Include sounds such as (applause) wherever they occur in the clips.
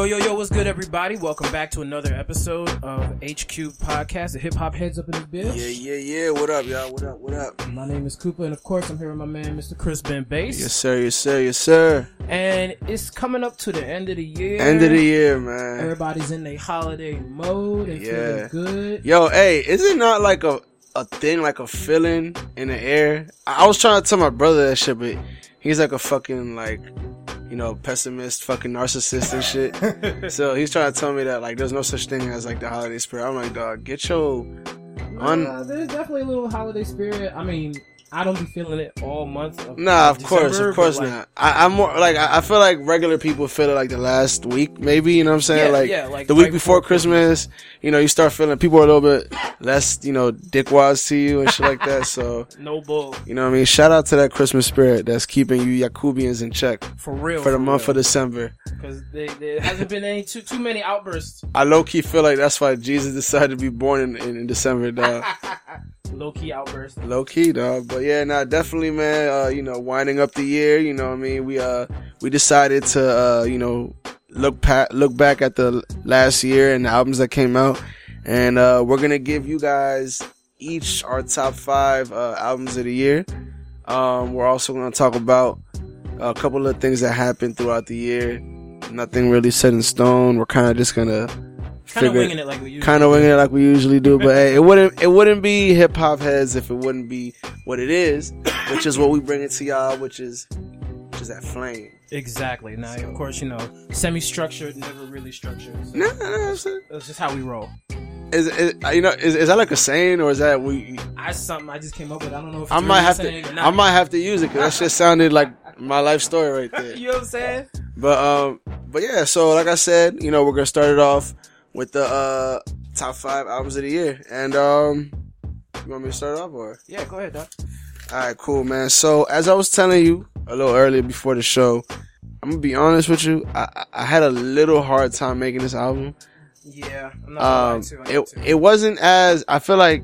Yo, yo, yo, what's good, everybody? Welcome back to another episode of HQ Podcast, the hip hop heads up in this bitch. Yeah, yeah, yeah. What up, y'all? What up? What up? My name is Cooper, and of course, I'm here with my man, Mr. Chris Ben Bass. Yes, sir. Yes, sir. Yes, sir. And it's coming up to the end of the year. End of the year, man. Everybody's in their holiday mode Yeah. feeling good. Yo, hey, is it not like a a thing, like a feeling in the air? I was trying to tell my brother that shit, but he's like a fucking like, you know, pessimist, fucking narcissist and shit. (laughs) so he's trying to tell me that like there's no such thing as like the holiday spirit. I'm like, dog, get your un. Uh, there's definitely a little holiday spirit. I mean, I don't be feeling it all month. Of Nah, of course, of course like, not. I, I'm more like I, I feel like regular people feel it like the last week, maybe. You know what I'm saying? Yeah, like, yeah, like the week before before Christmas. You know, you start feeling people are a little bit less, you know, dickwads to you and shit like that. So, (laughs) No bull. you know what I mean? Shout out to that Christmas spirit that's keeping you Yakubians in check For real. for the month of December. Because there hasn't been any too too many outbursts. I low key feel like that's why Jesus decided to be born in, in, in December, dog. (laughs) Low key outburst. Low key, dog. But yeah, nah, definitely, man. Uh, you know, winding up the year. You know, what I mean, we uh, we decided to uh, you know, look pa- look back at the last year and the albums that came out, and uh, we're gonna give you guys each our top five uh, albums of the year. Um, we're also gonna talk about a couple of things that happened throughout the year. Nothing really set in stone. We're kind of just gonna Kind of winging it like we usually kind of winging it like we usually do. But hey, it wouldn't it wouldn't be hip hop heads if it wouldn't be what it is, which is what we bring it to y'all, which is which is that flame. Exactly. Now, of course, you know, semi-structured, never really structured. So Nah, nah, it's- that's just how we roll. is, is you know is, is that like a saying or is that we? I something I just came up with. I don't know if I might really have to. I might have to use it because that just sounded like my life story right (laughs) there. You know what I'm saying? But um, but yeah. So like I said, you know, we're gonna start it off with the uh top five albums of the year, and um, you want me to start off or? Yeah, go ahead, Doc. All right, cool, man. So as I was telling you a little earlier before the show, I'm gonna be honest with you. I, I- had a little hard time making this album. Yeah, I'm not gonna Um, lie to you. I it it wasn't as I feel like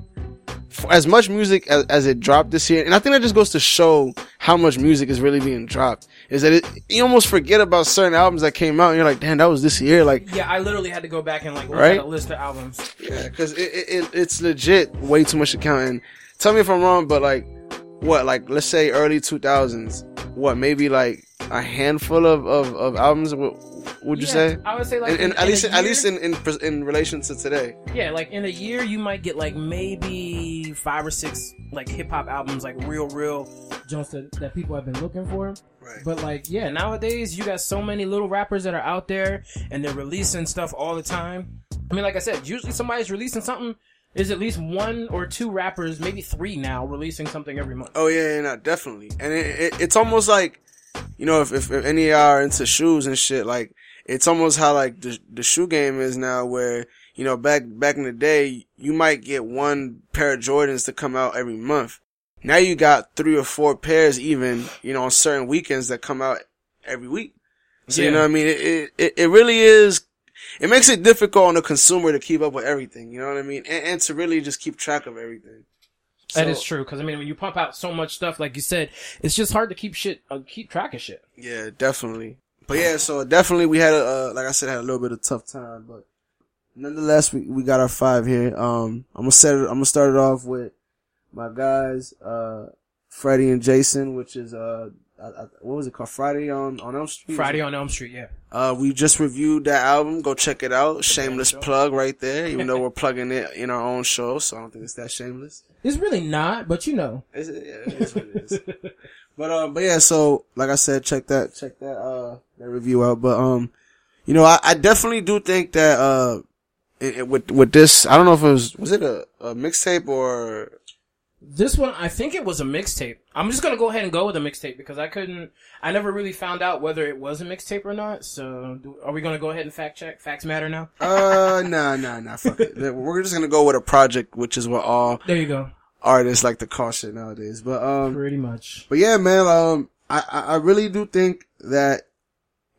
as much music as, as it dropped this year, and I think that just goes to show how much music is really being dropped. Is that it, you almost forget about certain albums that came out, and you're like, damn, that was this year. Like, yeah, I literally had to go back and like look Right? at a list of albums. Yeah, because it, it, it it's legit way too much to count. And tell me if I'm wrong, but like, what, like, let's say early 2000s, what, maybe like a handful of, of, of albums, would you Yeah, say? I would say like in, at in a least, at least in, in in relation to today. yeah, like in a year you might get like maybe five or six like hip hop albums, like real, real joints that, that people have been looking for. Right. But like, yeah, nowadays you got so many little rappers that are out there and they're releasing stuff all the time. I mean, like I said, usually somebody's releasing something. Is at least one or two rappers, maybe three now, releasing something every month. Oh yeah, yeah, no, definitely. And it, it, it's almost like, you know, if, if, if any of y'all are into shoes and shit, like, it's almost how like the, the shoe game is now where, you know, back, back in the day, you might get one pair of Jordans to come out every month. Now you got three or four pairs even, you know, on certain weekends that come out every week. So, you know what I mean? It, it, it really is, it makes it difficult on the consumer to keep up with everything, you know what I mean? And, and to really just keep track of everything. That So- is true because I mean, when you pump out so much stuff, like you said, it's just hard to keep shit, uh, keep track of shit. Yeah, definitely. But yeah, so definitely we had a, uh, like I said, had a little bit of tough time, but nonetheless, we, we got our five here. Um, I'm gonna set it, I'm gonna start it off with my guys, uh, Freddie and Jason, which is, uh, I, I, what was it called? Friday on, on Elm Street? Friday on Elm Street, yeah. Uh, we just reviewed that album. Go check it out. Shameless plug right there, even though we're (laughs) plugging it in our own show, so I don't think it's that shameless. It's really not, but you know. It's, yeah, it is what it is. (laughs) But um, but yeah, so like I said, check that check that uh that review out. But um, you know, I, I definitely do think that uh, it, it- with with this, I don't know if it was was it a, a mixtape or This one, I think it was a mixtape. I'm just gonna go ahead and go with a mixtape because I couldn't, I never really found out whether it was a mixtape or not. So, do, are we gonna go ahead and fact check? Facts matter now. uh nah nah nah fuck it. We're just gonna go with a project, which is what all There you go. artists like to call shit nowadays. But um, Pretty much. But yeah, man, um, I, I I really do think that,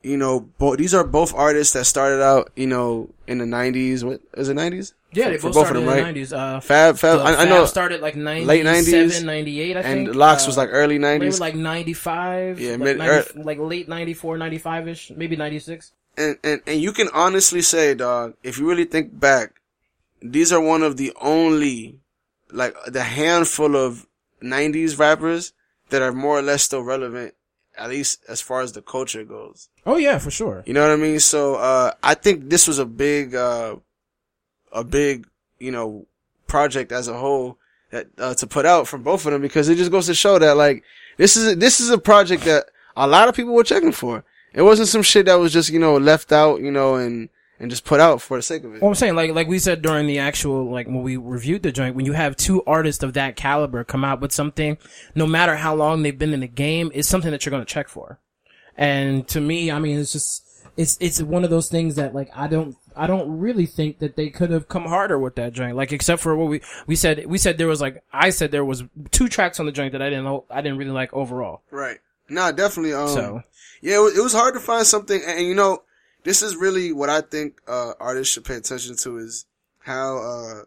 you know, bo- these are both artists that started out, you know, in the nineties. What is it, nineties? Yeah, they For both both of started them, in right? the 90s. Uh, Fab, Fab, I, I Fab know, started like 97, late 90s, 98, I think. and Lox was Uh, like early maybe nineties. like 95. Yeah, like, mid- 90 er- like late 94, 95 ish, maybe 96. and, and, and you can honestly say, dog, if you really think back, these are one of the only, like, the handful of 90s rappers that are more or less still relevant, at least as far as the culture goes. Oh yeah, for sure. You know what I mean? So, uh, I think this was a big, uh, a big, you know, project as a whole that, uh, to put out from both of them because it just goes to show that, like, this is, a, this is a project that a lot of people were checking for. It wasn't some shit that was just, you know, left out, you know, and, and just put out for the sake of it. Well, I'm saying, like, like we said during the actual, like, when we reviewed the joint, when you have two artists of that caliber come out with something, no matter how long they've been in the game, it's something that you're going to check for. And to me, I mean, it's just, it's, it's one of those things that, like, I don't, I don't really think that they could have come harder with that joint. Like, except for what we, we said, we said there was like, I said there was two tracks on the joint that I didn't I didn't really like overall. Right. Nah, definitely. Um, So, yeah, it was, it was hard to find something, and, and, you know, this is really what I think uh, artists should pay attention to is how, uh,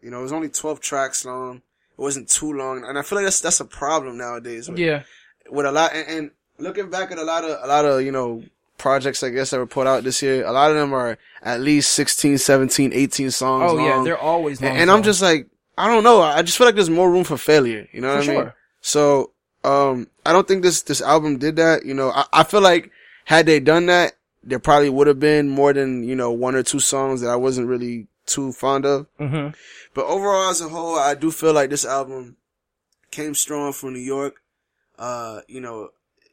you know, it was only twelve tracks long. It wasn't too long, and I feel like that's that's a problem nowadays. With, yeah. with a lot, and, and looking back at a lot of a lot of you know projects, I guess that were put out this year, a lot of them are at least 16, 17, 18 songs. Oh yeah, they're always long. and, and I'm just like, I don't know. I just feel like there's more room for failure. You know what For I mean? sure. So, um, I don't think this, this album did that. You know, I, I feel like had they done that, there probably would have been more than, you know, one or two songs that I wasn't really too fond of. hmm But overall, as a whole, I do feel like this album came strong from New York. Uh, you know,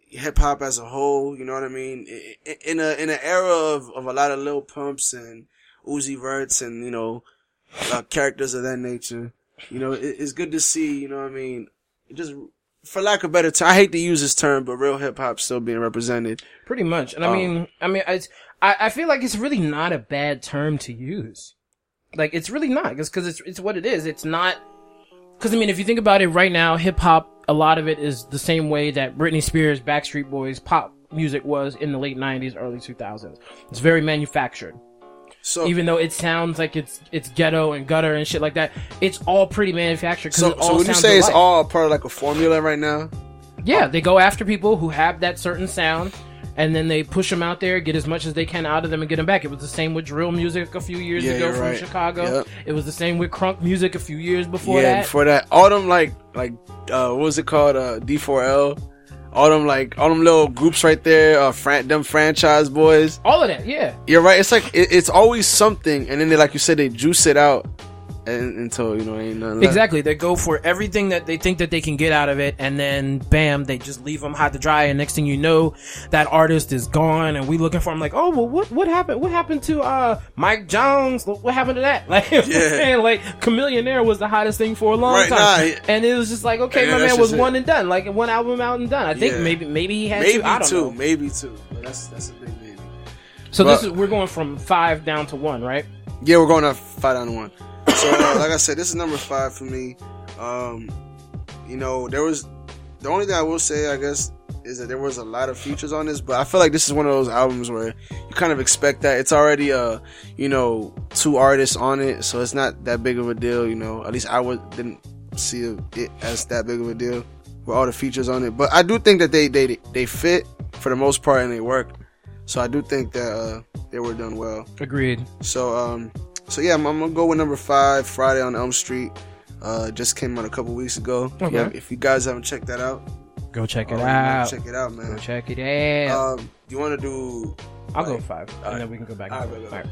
hip hop as a whole, you know what I mean? In a, in an era of, of a lot of Lil Pumps and Uzi Verts and, you know, uh, characters of that nature, you know, it, it's good to see, you know what I mean? It just, for lack of a better term, I hate to use this term, but real hip hop still being represented. Pretty much. And I Um, mean, I mean, I, I I feel like it's really not a bad term to use. Like, it's really not. It's cause it's, it's what it is. It's not, cause I mean, if you think about it right now, hip hop, a lot of it is the same way that Britney Spears, Backstreet Boys, pop music was in the late 90s, early 2000s. It's very manufactured. So, Even though it sounds like it's, it's ghetto and gutter and shit like that, it's all pretty manufactured. So, so would you say it's all part of like a formula right now? Yeah, they go after people who have that certain sound, and then they push them out there, get as much as they can out of them, and get them back. It was the same with drill music a few years Yeah, ago from right. Chicago. Yep. It was the same with crunk music a few years before yeah, that. before that, all them like like uh, what was it called? Uh, D4L. All them like all them little groups right there. Uh, fran- them franchise boys. All of that, yeah. You're right. It's like it, it's always something, and then they like you said they juice it out and, until you know ain't nothing left. Exactly. They go for everything that they think that they can get out of it, and then bam, they just leave them hot to dry. And next thing you know, that artist is gone, and we looking for him like, oh well, what what happened? What happened to uh Mike Jones? What happened to that? (laughs) Like, you know what I'm Yeah. saying? like Chamillionaire was the hottest thing for a long Right, time, nah, and it was just like, okay, Yeah, my man was it. one and done, like one album out and done. I think Yeah. maybe maybe he had maybe two. I don't two, know. maybe two. But that's that's a big maybe. So But- this is we're going from five down to one, right? Yeah, we're going to five down to one. So, uh, like I said, this is number five for me. Um, you know, there was the only thing I will say, I guess, is that there was a lot of features on this, but I feel like this is one of those albums where you kind of expect that it's already uh, you know, two artists on it, so it's not that big of a deal. You know, at least I would didn't see it as that big of a deal with all the features on it. But I do think that they they they fit for the most part and they work. So I do think that uh, they were done well. Agreed. So um, so yeah, I'm, I'm gonna go with number five, Friday on Elm Street. Uh, just came out a couple weeks ago. Okay. Yeah, if you guys haven't checked that out, Go check it uh, out. check it out, Go man. check it out. Um, you want to do? I'll go five, and right. then we can go back. All right, go, go. All right.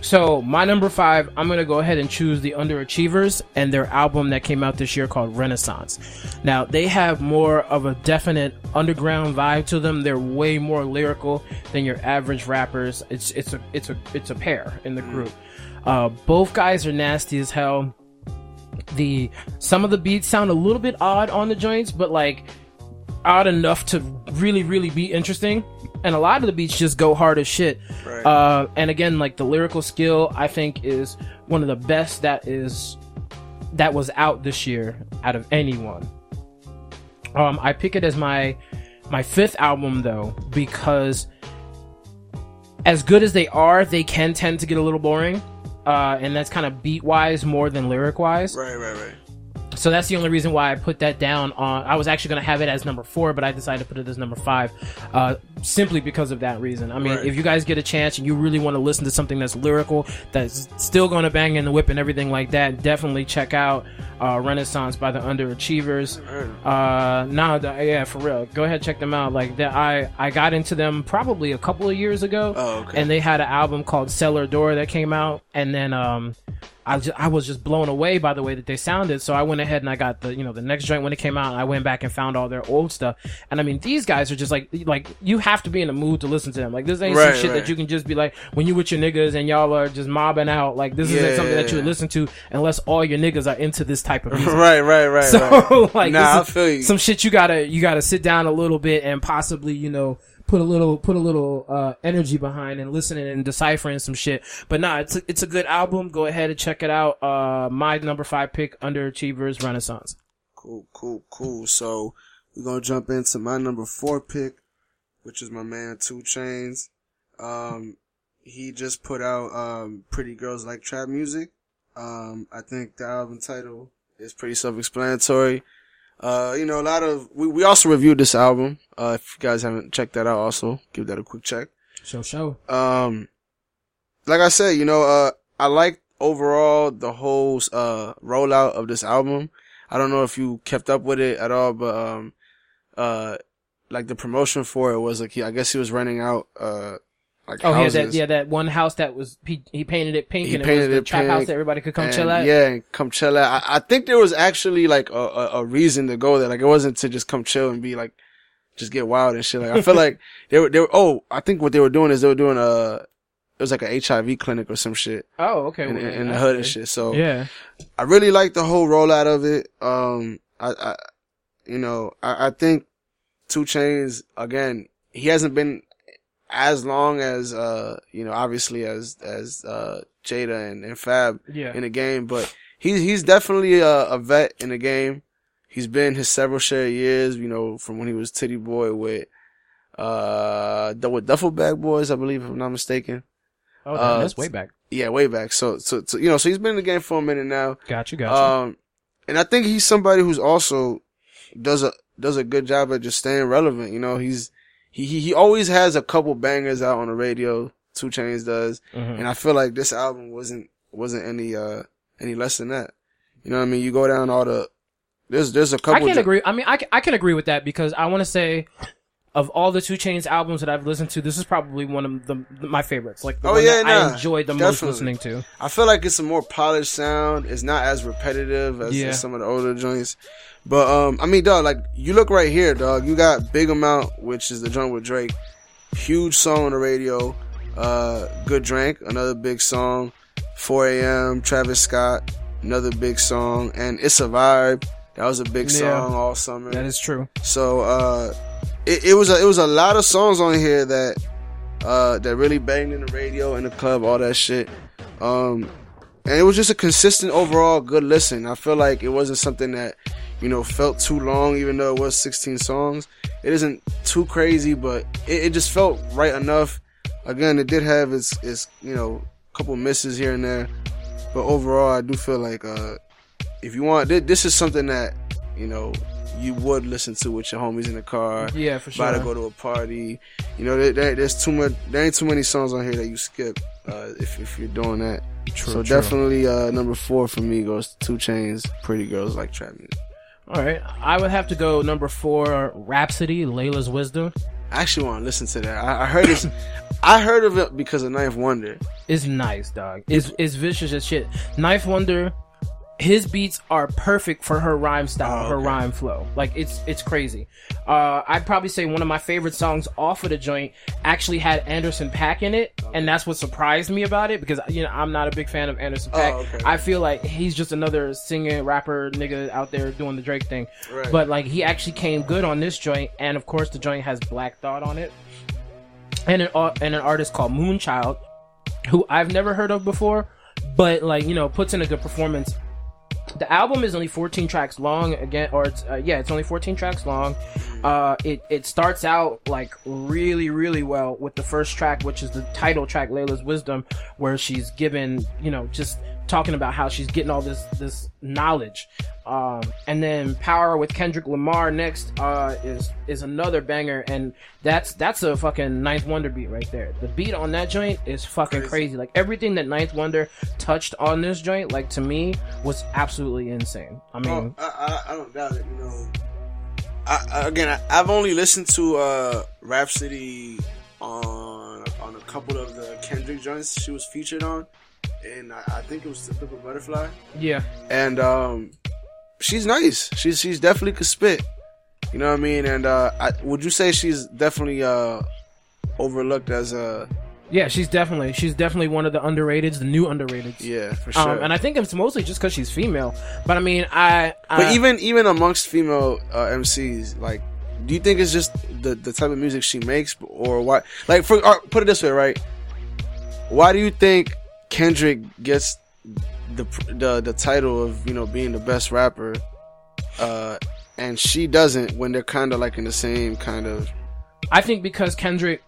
So my number five, I'm gonna go ahead and choose the Underachievers and their album that came out this year called Renaissance. Now they have more of a definite underground vibe to them. They're way more lyrical than your average rappers. It's it's a it's a it's a pair in the group. Uh, both guys are nasty as hell. The some of the beats sound a little bit odd on the joints, but like odd enough to really, really be interesting. And a lot of the beats just go hard as shit. Right. Uh, and again, like the lyrical skill, I think is one of the best that is that was out this year out of anyone. Um, I pick it as my my fifth album though because as good as they are, they can tend to get a little boring. Uh, and that's kind of beat wise more than lyric wise. Right, right, right. So that's the only reason why I put that down on. I was actually going to have it as number four, but I decided to put it as number five, uh, simply because of that reason. I mean, Right. if you guys get a chance and you really want to listen to something that's lyrical, that's still going to bang in the whip and everything like that, definitely check out uh, Renaissance by the Underachievers. Uh, nah, the, yeah, for real. Go ahead, check them out. Like that, I I got into them probably a couple of years ago, Oh, okay. and they had an album called Cellar Door that came out, and then um. I, just, I was just blown away by the way that they sounded. So I went ahead and I got the, you know, the next joint when it came out. I went back and found all their old stuff. And I mean, these guys are just like, like, you have to be in the mood to listen to them. Like, this ain't Right, some shit right. that you can just be like, when you with your niggas and y'all are just mobbing out. Like, this isn't Yeah, something that you would listen to unless all your niggas are into this type of music. (laughs) right, right, right, So right. (laughs) like, Nah, this is I feel you. some shit you gotta you gotta sit down a little bit and possibly you know put a little put a little uh energy behind and listening and deciphering some shit. But nah, it's a, it's a good album. Go ahead and check it out. Uh, my number five pick, Underachievers Renaissance. Cool, cool, cool. So we're gonna jump into my number four pick, which is my man 2 Chainz. Um, he just put out um "Pretty Girls Like Trap Music." Um, I think the album title is pretty self-explanatory. Uh, you know, a lot of we we also reviewed this album. Uh, if you guys haven't checked that out, also give that a quick check. Show show. Um, like I said, you know, uh, I like overall the whole, uh, rollout of this album. I don't know if you kept up with it at all, but, um, uh, like the promotion for it was like, he, I guess he was renting out, uh, like Oh yeah, that yeah that one house that was he, he painted it pink He and it painted was the it trap house that everybody could come and, chill at. Yeah, and come chill at. I, I think there was actually like a, a, a reason to go there. Like it wasn't to just come chill and be like, just get wild and shit. Like I feel (laughs) like they were, they were, oh, I think what they were doing is they were doing a, it was like a HIV clinic or some shit Oh okay. in, well, in, in the hood and shit. So Yeah. I really like the whole rollout of it. Um, I, I you know, I, I think 2 Chainz again. He hasn't been as long as uh, you know, obviously as as uh Jada and, and Fab Yeah. in the game, but he's he's definitely a, a vet in the game. He's been his several share of years, you know, from when he was Tity Boi with uh with Duffel Bag Boys, I believe, if I'm not mistaken. oh, damn, uh, that's way back. Yeah, way back. So, so, so you know, so he's been in the game for a minute now. Got you. Got you. Um, and I think he's somebody who's also does a does a good job at just staying relevant. You know, he's he he, he always has a couple bangers out on the radio. 2 Chainz does, Mhm. and I feel like this album wasn't wasn't any uh any less than that. You know what I mean? You go down all the there's there's a couple. I can jo- agree. I mean, I can, I can agree with that because I want to say, of all the 2 Chainz albums that I've listened to, this is probably one of the, my favorites. Like the Oh, one yeah, that I enjoyed the most listening to. I feel like it's a more polished sound. It's not as repetitive as, Yeah. as some of the older joints. But um, I mean, dog, like you look right here, dog. You got Big Amount, which is the joint with Drake. Huge song on the radio. Uh, Good Drank, another big song. 4 a.m. Travis Scott, another big song, and It's a Vibe. That was a big Yeah. song all summer. That is true. So uh, it, it was a, it was a lot of songs on here that uh, that really banged in the radio, in the club, all that shit. Um, and it was just a consistent overall good listen. I feel like it wasn't something that you know felt too long, even though it was 16 songs. It isn't too crazy, but it, it just felt right enough. Again, it did have its its you know couple misses here and there, but overall, I do feel like uh, if you want, thi- this is something that you know you would listen to with your homies in the car. Yeah, for sure. About to go to a party, you know. There, there- there's too much. There ain't too many songs on here that you skip uh, if if you're doing that. True, so true. definitely uh, number four for me goes to 2 Chainz. Pretty girls like trap music. All right, I would have to go number four, Rapsody, Laila's Wisdom. I actually want to listen to that. I, I heard this. I heard of it because of Ninth Wonder. It's nice, dog. It's it's vicious as shit. Ninth Wonder, his beats are perfect for her rhyme style, Oh, her okay. rhyme flow. Like it's it's crazy. Uh, I'd probably say one of my favorite songs off of the joint actually had Anderson Paak in it, and that's what surprised me about it because you know I'm not a big fan of Anderson Paak. Oh, okay. I feel like he's just another singing rapper nigga out there doing the Drake thing. Right. But like he actually came good on this joint, and of course the joint has Black Thought on it, and an ar- and an artist called Moonchild, who I've never heard of before, but like you know puts in a good performance. The album is only 14 tracks long again, or it's uh, yeah, it's only 14 tracks long. Uh, it it starts out like really really well with the first track, which is the title track, Laila's Wisdom, where she's given you know just talking about how she's getting all this this knowledge. Um, and then Power with Kendrick Lamar next uh, is is another banger, and that's that's a fucking Ninth Wonder beat right there. The beat on that joint is fucking Crazy. crazy. Like everything that Ninth Wonder touched on this joint, like to me, was absolutely insane. I mean, Oh, I, I, I don't doubt it. You know, I, again, I, I've only listened to uh, Rapsody on on a couple of the Kendrick joints she was featured on, and I, I think it was "To Pimp a Butterfly." yeah, And um, she's nice. She's she's definitely could spit. You know what I mean? And uh, I, would you say she's definitely uh, overlooked as a yeah, she's definitely she's definitely one of the underrateds, the new underrateds. yeah for sure? Um, and I think it's mostly just because she's female. But I mean, I, I But even even amongst female uh, MCs, like, do you think it's just the the type of music she makes, or why? Like, for or, put it this way, right? Why do you think Kendrick gets the the the title of you know being the best rapper, uh, and she doesn't when they're kind of like in the same kind of I think because Kendrick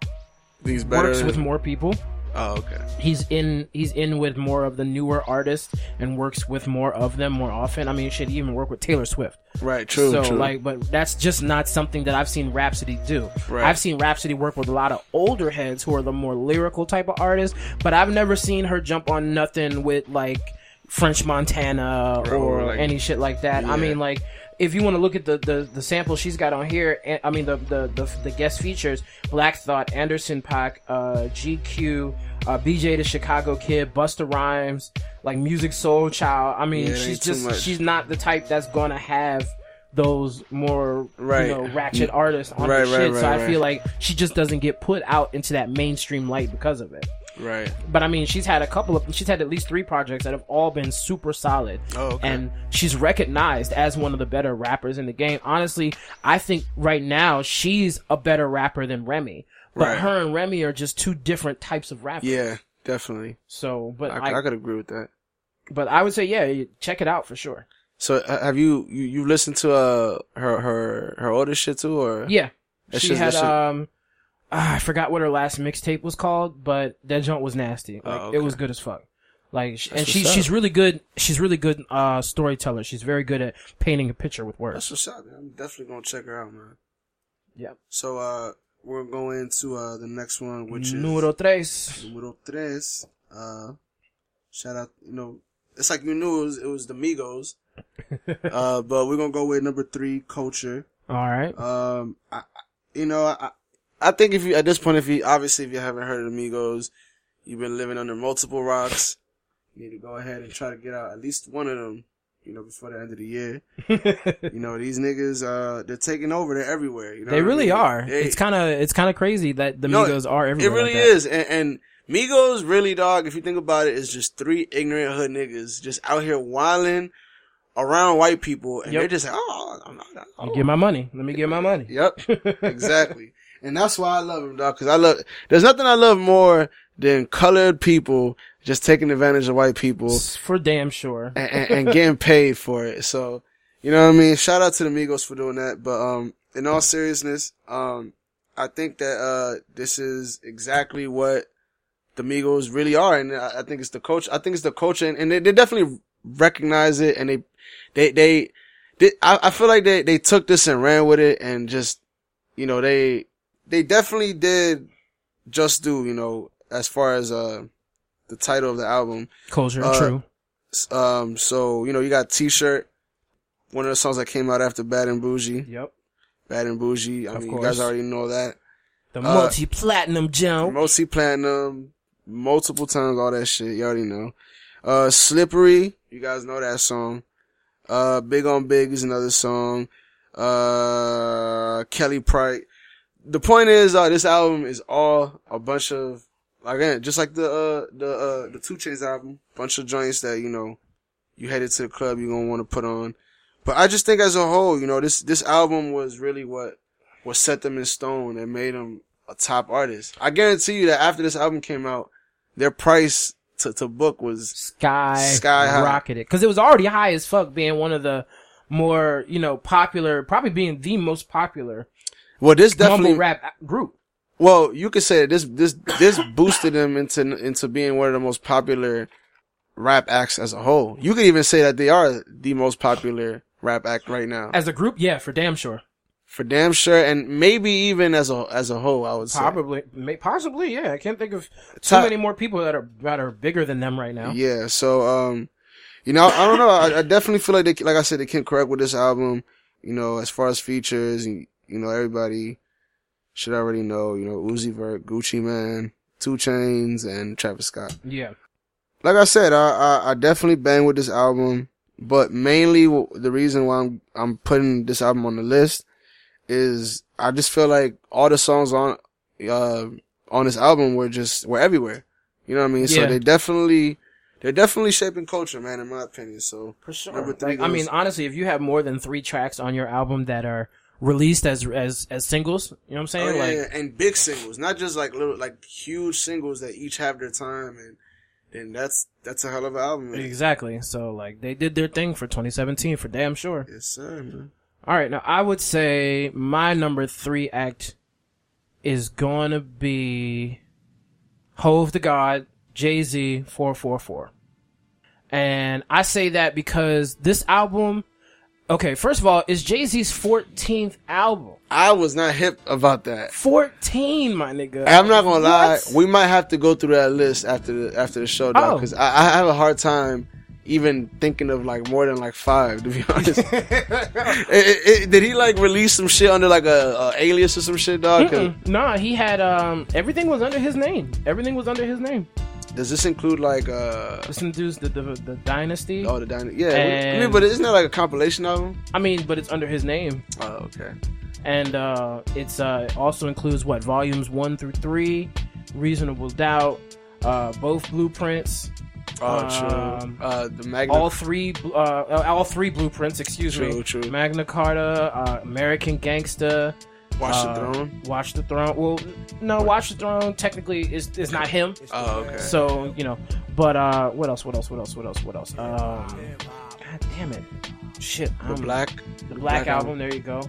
works with more people. Oh, okay. He's in he's in with more of the newer artists and works with more of them more often. I mean, should even work with Taylor Swift. Right. True. so true. like, but that's just not something that I've seen Rapsody do. Right. I've seen Rapsody work with a lot of older heads who are the more lyrical type of artists, but I've never seen her jump on nothing with like French Montana or, Or, like- any shit like that. I mean, like. If you want to look at the, the, the sample she's got on here, eh, I mean the, the, the, the guest features, Black Thought, Anderson Paak, uh, GQ, uh, BJ the Chicago Kid, Busta Rhymes, like Musiq Soulchild. I mean, Yeah, she's just she's not the type that's gonna have those more Right. you know ratchet artists on Right, her right, shit. so I feel like she just doesn't get put out into that mainstream light because of it. Right. But I mean, she's had a couple of she's had at least three projects that have all been super solid. Oh, okay. And she's recognized as one of the better rappers in the game. Honestly, I think right now she's a better rapper than Remy. But Right. her and Remy are just two different types of rappers. Yeah. Definitely. So, but I, I, I could agree with that. but I would say yeah, check it out for sure. So uh, have you you you listened to uh her her her older shit too or Yeah. She had um ah, I forgot what her last mixtape was called, but that joint was nasty. Like Oh, it was good as fuck. Like sh- and That's she she's really good. She's really good uh storyteller. She's very good at painting a picture with words. That's what's up, man. I'm definitely gonna check her out, man. Yep. So uh we're going to uh the next one which is Número tres. numero tres. Uh shout out you know it's like you knew it was, it was the Migos. (laughs) uh but we're gonna go with number three, culture. All right. Um, I, I- you know, I, I think if you at this point, if you obviously if you haven't heard of the Migos, you've been living under multiple rocks. You need to go ahead and try to get out at least one of them. You know, before the end of the year. (laughs) You know, these niggas, uh, they're taking over. They're everywhere. You know, they what I really mean? are. They- it's kind of it's kind of crazy that the No, Migos are everywhere. It really like is, and, and Migos really, dog. If you think about it, is just three ignorant hood niggas just out here wilding around white people, and Yep. they're just like, oh, I'm not. Let Oh. me get my money. Let me get my money. Yep, (laughs) exactly. And that's why I love him, dog. Cause I love, there's nothing I love more than colored people just taking advantage of white people For damn sure. and, and, and getting paid for it. So, you know what I mean? Shout out to the Migos for doing that. But, um, in all seriousness, um, I think that, uh, this is exactly what the Migos really are. And I, I think it's the coach. I think it's the culture and, and they, they definitely recognize it and they, they, they, they I, I feel like they, they took this and ran with it and just, you know, they, they definitely did just do, you know, as far as, uh, the title of the album. Culture. Uh, true. Um, so, you know, you got T-shirt, one of the songs that came out after Bad and Bougie. Yep. Bad and Bougie. I Of mean, course. you guys already know that. The uh, multi-platinum jump. Multi-platinum, multiple times, all that shit. You already know. Uh, Slippery. You guys know that song. Uh, Big on Big is another song. Uh, Kelly Price. The point is, uh, this album is all a bunch of, again, just like the, uh, the, uh, the 2 Chainz album, bunch of joints that, you know, you headed to the club, you're gonna want to put on. But I just think as a whole, you know, this, this album was really what, what set them in stone and made them a top artist. I guarantee you that after this album came out, their price to, to book was, Sky, Sky high. rocketed because it was already high as fuck, being one of the more you know popular, probably being the most popular well, this definitely, rap group. well, you could say this, this, this boosted them into, into being one of the most popular rap acts as a whole. You could even say that they are the most popular rap act right now. As a group, yeah, for damn sure. For damn sure, and maybe even as a as a whole, I would say. Probably, may, possibly, yeah. I can't think of too Top- many more people that are that are bigger than them right now. Yeah, so um, you know, I don't know. I, I definitely feel like they, like I said, they came correct with this album. You know, as far as features, and you know, everybody should already know. You know, Uzi Vert, Gucci Mane, 2 Chainz, and Travis Scott. Yeah. Like I said, I I, I definitely bang with this album, but mainly the reason why I'm I'm putting this album on the list is I just feel like all the songs on uh on this album were just were everywhere. You know what I mean? Yeah. So they definitely they're definitely shaping culture, man, in my opinion. So For sure. Number three Like, I mean, honestly, if you have more than three tracks on your album that are released as as as singles, you know what I'm saying? Oh, yeah, like, yeah, and big singles, not just like little like huge singles that each have their time, and then that's that's a hell of an album. man. exactly. So, like, they did their thing for 2017 for damn sure. Yes, sir, man. All right, now I would say my number three act is going to be Hove the God, Jay Z, 444. And I say that because this album, okay, first of all, is Jay Z's 14th album. I was not hip about that. 14, my nigga. I'm not gonna lie. What? We might have to go through that list after the after the show, dog, Oh. because I, I have a hard time even thinking of like more than like five. To be (laughs) honest, (laughs) It- it- it- did he like release some shit under like a, a alias or some shit, dog? Nah, he had um everything was under his name. Everything was under his name. Does this include like uh? This includes the, the the dynasty. Oh, the dynasty. Yeah, I mean, but isn't that like a compilation album? I mean, but it's under his name. Oh, okay. and uh, it's uh, also includes what volumes one through three, Reasonable Doubt, uh, both blueprints, Oh, true. Um, Uh, the Magna. all three, uh, all three blueprints. Excuse True, me. true. Magna Carta, uh, American Gangster. Watch uh, the Throne. Watch the Throne. Well, no, Watch the Throne technically is is not him. Oh, okay. So you know, but uh, what else? What else? What else? What else? What else? Um, God damn it! Shit, the um, Black. the Black, album. There you go.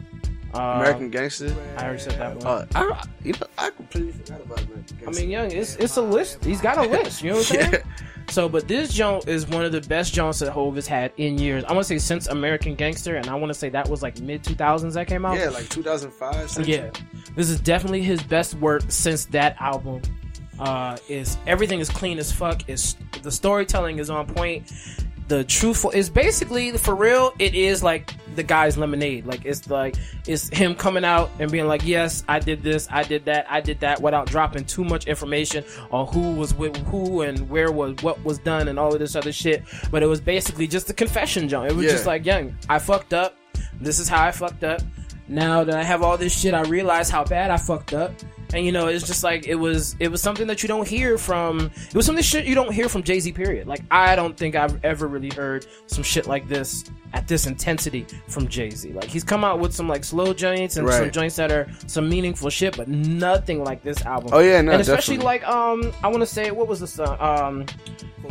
American Gangster. I already said that one. Uh, I, you know, I completely forgot about American Gangster. I mean, young, it's it's a list. He's got a list. You know what I'm saying? (laughs) So, but this joint is one of the best joints that Hove has had in years. I want to say since American Gangster, and I want to say that was like mid 2000s that came out. yeah, like 2005. something. Yeah, this is definitely his best work since that album. Uh, is everything is clean as fuck. Is the storytelling is on point. The truthful is basically for real. It is like the guy's lemonade. Like it's like it's him coming out and being like, "Yes, I did this, I did that, I did that," without dropping too much information on who was with who and where was what was done and all of this other shit. But it was basically just a confession, John. It was Yeah. just like, "Young, I fucked up. This is how I fucked up." now that I have all this shit, I realize how bad I fucked up. And you know, it's just like it was. It was something that you don't hear from. It was something shit you don't hear from Jay Z. Period. Like I don't think I've ever really heard some shit like this at this intensity from Jay Z. Like he's come out with some like slow joints and some joints that are some meaningful shit, but nothing like this album. Oh, yeah, no, and especially definitely. like um, I want to say what was the song um.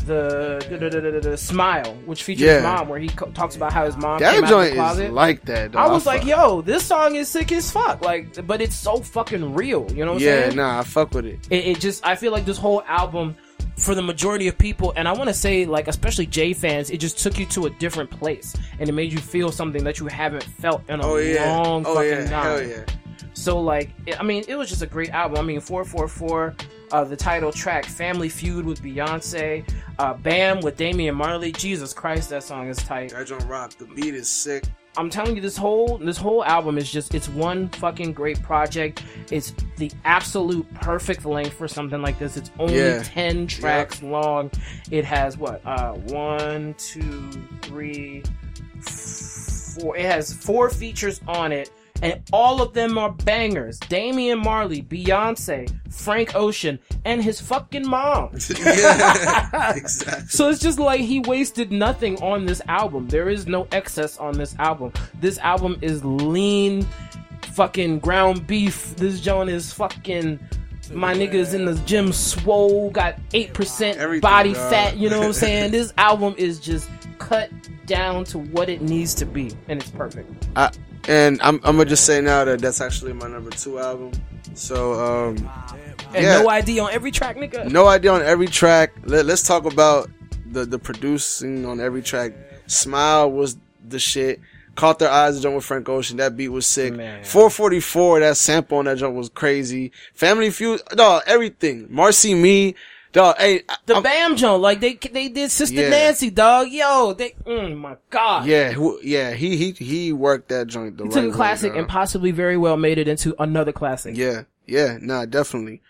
The, the, the, the, the, the smile, which features Yeah. mom, where he co- talks about how his mom That came out of the closet. is like that. Dog. I was like, fuck- yo, this song is sick as fuck. Like, but it's so fucking real. You know what I'm yeah, nah, I fuck with it. It, it just, I feel like this whole album, for the majority of people, and I want to say, like, especially J fans, it just took you to a different place, and it made you feel something that you haven't felt in a Oh yeah, long oh fucking yeah, time. hell yeah. So like, it, I mean, it was just a great album. I mean, four four four, uh, the title track, Family Feud with Beyonce, uh, Bam with Damian Marley. Jesus Christ, that song is tight. That joint rock. The beat is sick. I'm telling you, this whole this whole album is just it's one fucking great project. It's the absolute perfect length for something like this. It's only Yeah. ten tracks long. It has what? Uh, one, two, three, four. It has four features on it. And all of them are bangers. Damian Marley, Beyonce, Frank Ocean, and his fucking mom. (laughs) (laughs) yeah, exactly. So it's just like he wasted nothing on this album. There is no excess on this album. This album is lean, fucking ground beef. This joint is fucking. My niggas in the gym swole, got 8% Everything, body dog. fat, you know what I'm (laughs) saying? this album is just cut down to what it needs to be, and it's perfect. I, and I'm, I'm gonna just say now that that's actually my number two album. So, um, And Yeah. No I.D. on every track, nigga. no idea on every track. Let, let's talk about the the producing on every track. Smile was the shit. Caught their eyes the joint with Frank Ocean. That beat was sick. Man. 444, that sample on that joint was crazy. Family Feud, dog, everything. Marcy Me, dog, hey, The I'm- Bam Joint, like they they did Sister Yeah. Nancy, dog. Yo, they, mm, my God. yeah, who, yeah, he, he, he worked that joint the He right took a classic and possibly very well made it into another classic. Yeah, yeah, nah, definitely.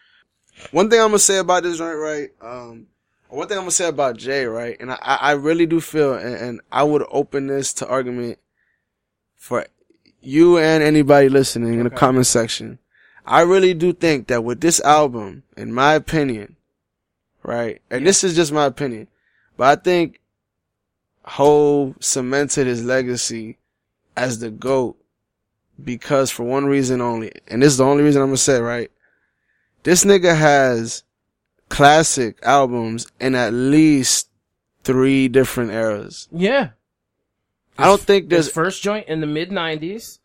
One thing I'm gonna say about this joint, right? Um, one thing I'm gonna say about Jay, right? And I, I I really do feel, and, and I would open this to argument for you and anybody listening in the Okay. comment section. I really do think that with this album, in my opinion, right? And Yeah. this is just my opinion, but I think Ho cemented his legacy as the GOAT because for one reason only, and this is the only reason I'm gonna say, right? This nigga has classic albums in at least three different eras. Yeah. I don't think His there's, first joint in the mid '90s.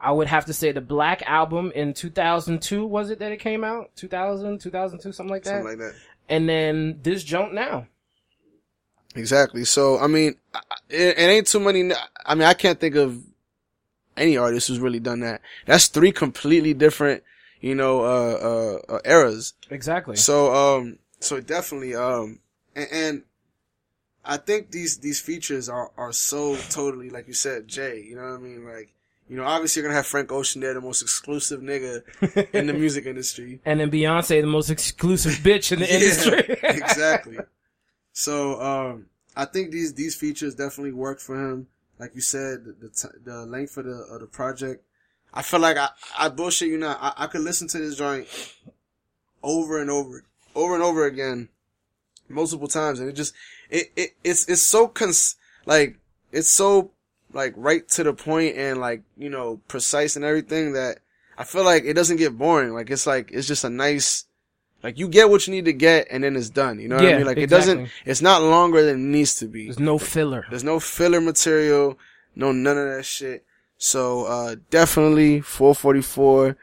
I would have to say the Black album in 2002 was it that it came out? 2000, 2002, something like that. something like that. And then this joint now. Exactly. So, I mean, it, it ain't too many, I mean, I can't think of any artist who's really done that. That's three completely different, you know, uh, uh, uh eras. Exactly. So, um, so definitely, um, and, and I think these, these features are, are so totally, like you said, Jay, you know what I mean? Like, you know, obviously you're gonna have Frank Ocean there, the most exclusive nigga (laughs) in the music industry. and then Beyonce, the most exclusive bitch in the (laughs) Yeah, industry. (laughs) exactly. So, um, I think these, these features definitely work for him. Like you said, the, the, t- the length of the, of the project. I feel like I, I bullshit you not. I, I could listen to this joint over and over, over and over again, multiple times, and it just, it, it, it's, it's so cons, like, it's so, like, right to the point and, like, you know, precise and everything that I feel like it doesn't get boring. Like, it's like, it's just a nice, like, you get what you need to get and then it's done. You know what I mean? Like, it doesn't, it's not longer than it needs to be. There's no filler. There's no filler material, no none of that shit. So uh definitely 444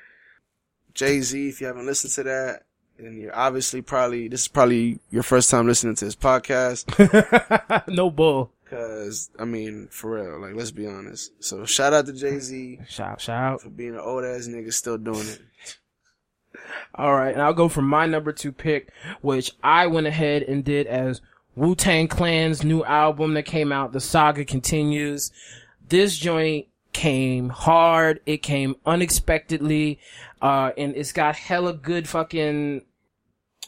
Jay Z. If you haven't listened to that, and you're obviously probably this is probably your first time listening to this podcast. (laughs) no bull. Cause I mean, for real, like let's be honest. So shout out to Jay Z Shout, shout. for being an old ass nigga still doing it. (laughs) All right, and I'll go for my number two pick, which I went ahead and did as Wu Tang Clan's new album that came out. The saga continues. This joint came hard. It came unexpectedly, uh, and it's got hella good fucking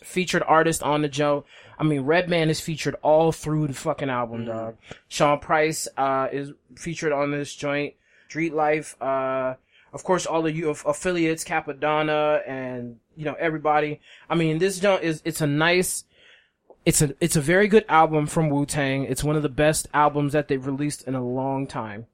featured artist on the Joe. I mean, Redman is featured all through the fucking album, dog. Sean Price, uh, is featured on this joint. Street Life, uh, of course, all of you affiliates, Cappadonna, and you know everybody. I mean, this joint is it's a nice, it's a it's a very good album from Wu Tang. It's one of the best albums that they've released in a long time.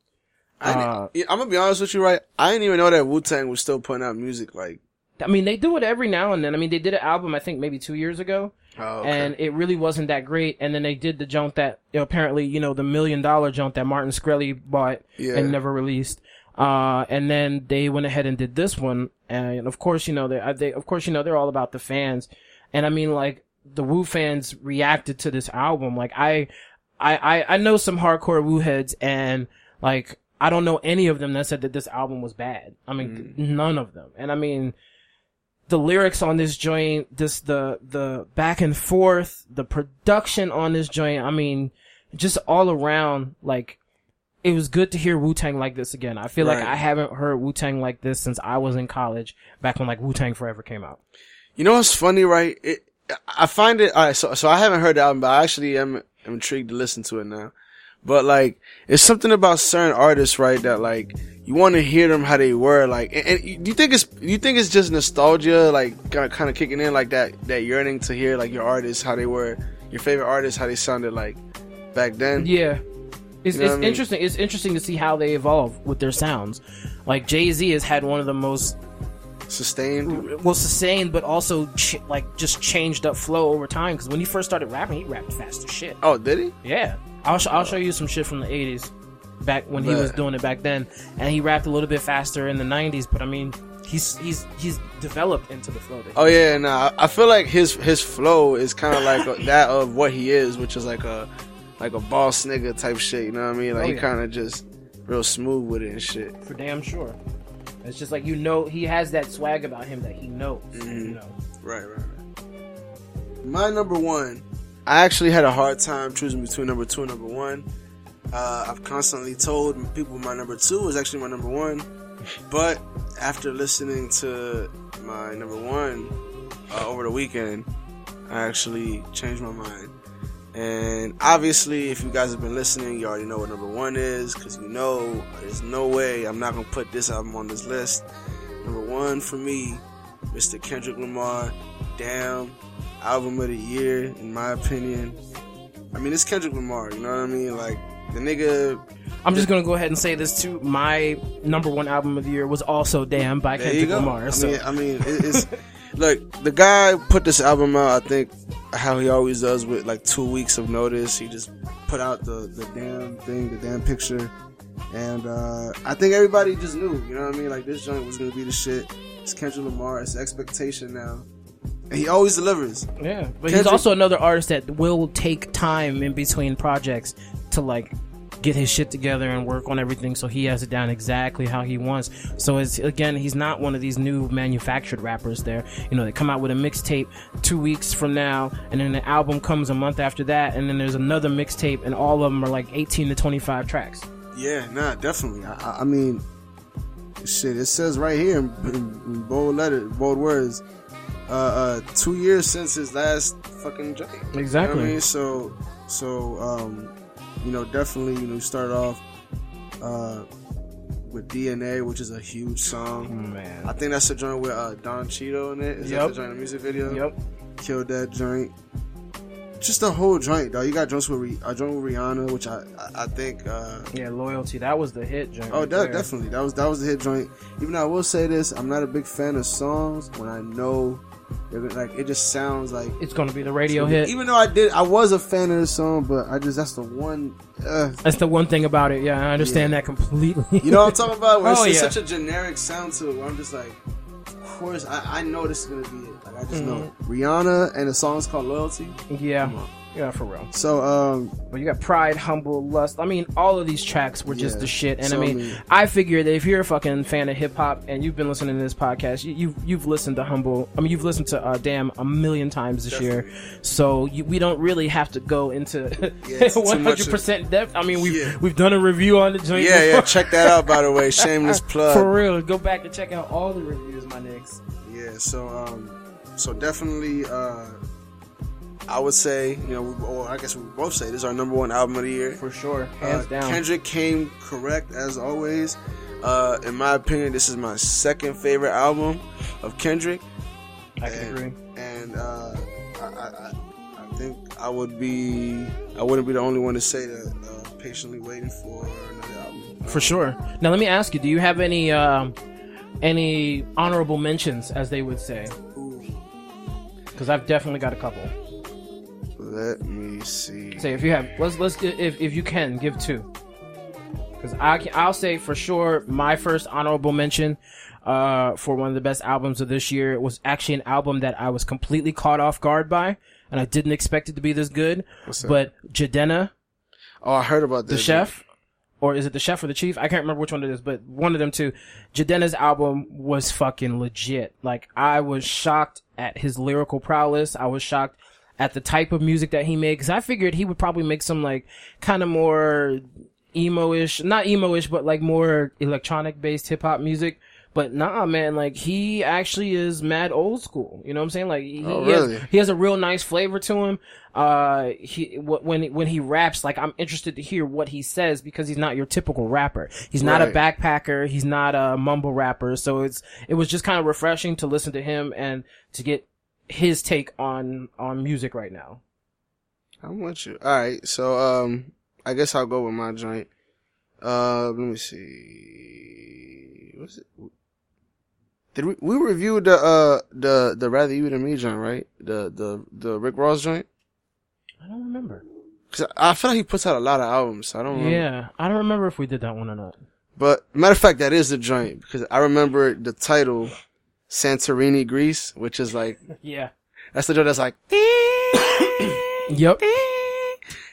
I Uh, didn't- I'm gonna be honest with you, right? I didn't even know that Wu Tang was still putting out music. Like, I mean, they do it every now and then. I mean, they did an album I think maybe two years ago. oh, okay. and it really wasn't that great. And then they did the junk that you know, apparently, you know, the million dollar junk that Martin Shkreli bought Yeah. and never released. Uh, and then they went ahead and did this one. And of course, you know, they, they, of course, you know, they're all about the fans. And I mean, like, the Wu fans reacted to this album. Like, I, I, I, I know some hardcore Wu heads and like, I don't know any of them that said that this album was bad. I mean, none of them. And I mean, the lyrics on this joint, this the the back and forth, the production on this joint. I mean, just all around, like it was good to hear Wu Tang like this again. I feel like I haven't heard Wu Tang like this since I was in college, back when like Wu Tang Forever came out. You know what's funny, right? It, I find it. All right, so so I haven't heard the album, but I actually am, am intrigued to listen to it now. But like, it's something about certain artists, right? That like you want to hear them how they were. Like, and, and you- do you think it's do you think it's just nostalgia, like kind of kind of kicking in, like that that yearning to hear like your artists how they were, your favorite artists how they sounded like back then? Yeah. It's, You know it's I mean? interesting. It's interesting to see how they evolve with their sounds. Like Jay Z has had one of the most Sustained. well sustained, but also ch- like just changed up flow over time. Because when he first started rapping, he rapped fast as shit. Oh, did he? Yeah, I'll sh- I'll show you some shit from the '80s. back when he was doing it back then, and he rapped a little bit faster in the '90s. But I mean, he's he's he's developed into the flow. Oh yeah, nah. I feel like his his flow is kind of like that of what he is, which is like a like a boss nigga type shit. You know what I mean? Like Oh, he kind of just real smooth with it and shit. for damn sure. It's just like you know he has that swag about him that he knows. Mm-hmm. You know. Right, right, right. My number one, I actually had a hard time choosing between number two and number one. Uh, I've constantly told people my number two was actually my number one, but after listening to my number one uh, over the weekend, I actually changed my mind. And obviously, if you guys have been listening, you already know what number one is, because you know there's no way I'm not gonna put this album on this list. Number one for me, Mr. Kendrick Lamar, Damn, album of the year, in my opinion. I mean, it's Kendrick Lamar, you know what I mean? Like, the nigga, I'm just gonna go ahead and say this too. My number one album of the year was also "Damn" by Kendrick. Lamar. I so mean, I mean, it's (laughs) look, the guy put this album out. I think how he always does with like two weeks of notice. He just put out the the damn thing, the damn picture, and uh I think everybody just knew. You know what I mean? Like this joint was gonna be the shit. It's Kendrick Lamar. It's expectation now, and he always delivers. yeah, but he's also another artist that will take time in between projects to like get his shit together and work on everything so he has it down exactly how he wants. So it's again, he's not one of these new manufactured rappers there. You know, they come out with a mixtape two weeks from now and then the album comes a month after that and then there's another mixtape and all of them are like 18 to 25 tracks. Yeah, nah, definitely. I, I- mean, shit. It says right here in, in, in bold letter, bold words. Uh, uh, two years since his last fucking joint. You know Exactly. I mean, so, so, um, you know, definitely, you know, started off, uh, with DNA, which is a huge song. Man. I think that's the joint with uh, Don Cheadle in it. Is that Yep. the joint in the music video? Yep. Killed that joint. Just the whole joint, though. You got joints with a joint with Rihanna, which I, I, I think, uh, Yeah, loyalty. That was the hit. Joint Oh, right that, definitely. That was that was the hit joint. Even though I will say this, I'm not a big fan of songs when I know like it just sounds like. It's gonna be the radio hit. Even though I did, I was a fan of the song, but I just that's the one. Uh, That's the one thing about it. Yeah, I understand that completely. you know what I'm talking about? Where (laughs) it's Oh, just yeah. such a generic sound to it. Where I'm just like, of course, I, I know this is gonna be it. Like I just know Mm-hmm. it. Rihanna and the song's called Loyalty. yeah, yeah, for real. So um, But you got Pride, Humble, Lust. I mean, all of these tracks were just Yeah. the shit. And So, I mean, I figure that if you're a fucking fan of hip hop and you've been listening to this podcast, you, you've you've listened to Humble. I mean, you've listened to uh, Damn a million times this year. So you, we don't really have to go into (laughs) Yeah, it's too much 100 percent depth. I mean, we've Yeah. we've done a review on the joint. yeah, yeah. Check that out, by the way. (laughs) Shameless plug. For real, go back and check out all the reviews, my niggas. Yeah, so um, so definitely, uh, I would say, you know, we, or I guess we both say this is our number one album of the year. For sure, Uh, hands down. Kendrick came correct as always. Uh, in my opinion, this is my second favorite album of Kendrick, I can and, agree. and uh, I, I, I, I think I would be, I wouldn't be the only one to say that. Uh, patiently waiting for another album. For sure. Now let me ask you: Do you have any um, any honorable mentions, as they would say? Because I've definitely got a couple. Let me see. Say if you have, let's let's if if you can give two. Because I can, I'll say for sure my first honorable mention uh, for one of the best albums of this year was actually an album that I was completely caught off guard by, and I didn't expect it to be this good. But Jadena, Oh, I heard about the this. chef, or is it the chef or the chief? I can't remember which one it is, but one of them two. Jadena's album was fucking legit. Like I was shocked at his lyrical prowess. I was shocked at the type of music that he made because I figured he would probably make some like kind of more emo-ish, not emo-ish, but like more electronic based hip hop music. But nah, man, like he actually is mad old school. You know what I'm saying? Like he, Oh, he has- he has a real nice flavor to him. Uh, he when when he raps, like I'm interested to hear what he says because he's not your typical rapper. He's not a backpacker. He's not a mumble rapper. So it's it was just kind of refreshing to listen to him and to get his take on on music right now. I'm with you. All right, so um, I guess I'll go with my joint. Uh, let me see. What's it? Did we we reviewed the uh the the rather you than me joint right? The the the Rick Ross joint. I don't remember. Cause I feel like he puts out a lot of albums. So I don't. Remember. Yeah, I don't remember if we did that one or not. But matter of fact, that is the joint because I remember the title, Santorini, Greece, which is like (laughs) Yeah. that's the joint that's like. Yep. (coughs)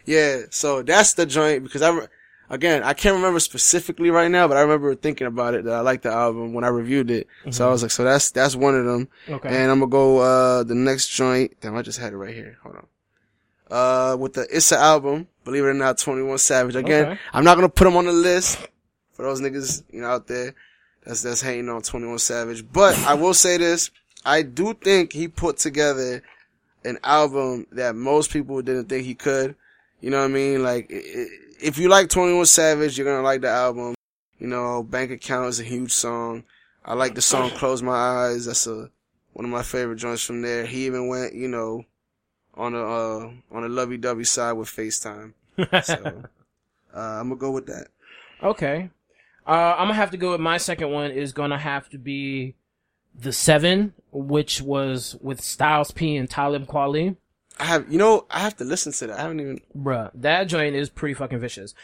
Yeah, so that's the joint because I, re- again, I can't remember specifically right now, but I remember thinking about it that I liked the album when I reviewed it. So I was like, so that's, that's one of them. Okay. And I'm gonna go, uh, the next joint. Damn, I just had it right here. Hold on. Uh, with the Issa album, believe it or not, 21 Savage. Again, Okay. I'm not gonna put him on the list for those niggas, you know, out there. That's, that's hating on 21 Savage. But I will say this. I do think he put together an album that most people didn't think he could. You know what I mean? Like, if you like 21 Savage, you're gonna like the album. You know, Bank Account is a huge song. I like the song Close My Eyes. That's a, one of my favorite joints from there. He even went, you know, on a, uh, on a lovey-dovey side with FaceTime. So, (laughs) uh, I'm gonna go with that. Okay. Uh, I'm gonna have to go with my second one is gonna have to be the seven, which was with Styles P and Talib Kweli. I have, you know, I have to listen to that. I haven't even, Bruh, that joint is pretty fucking vicious.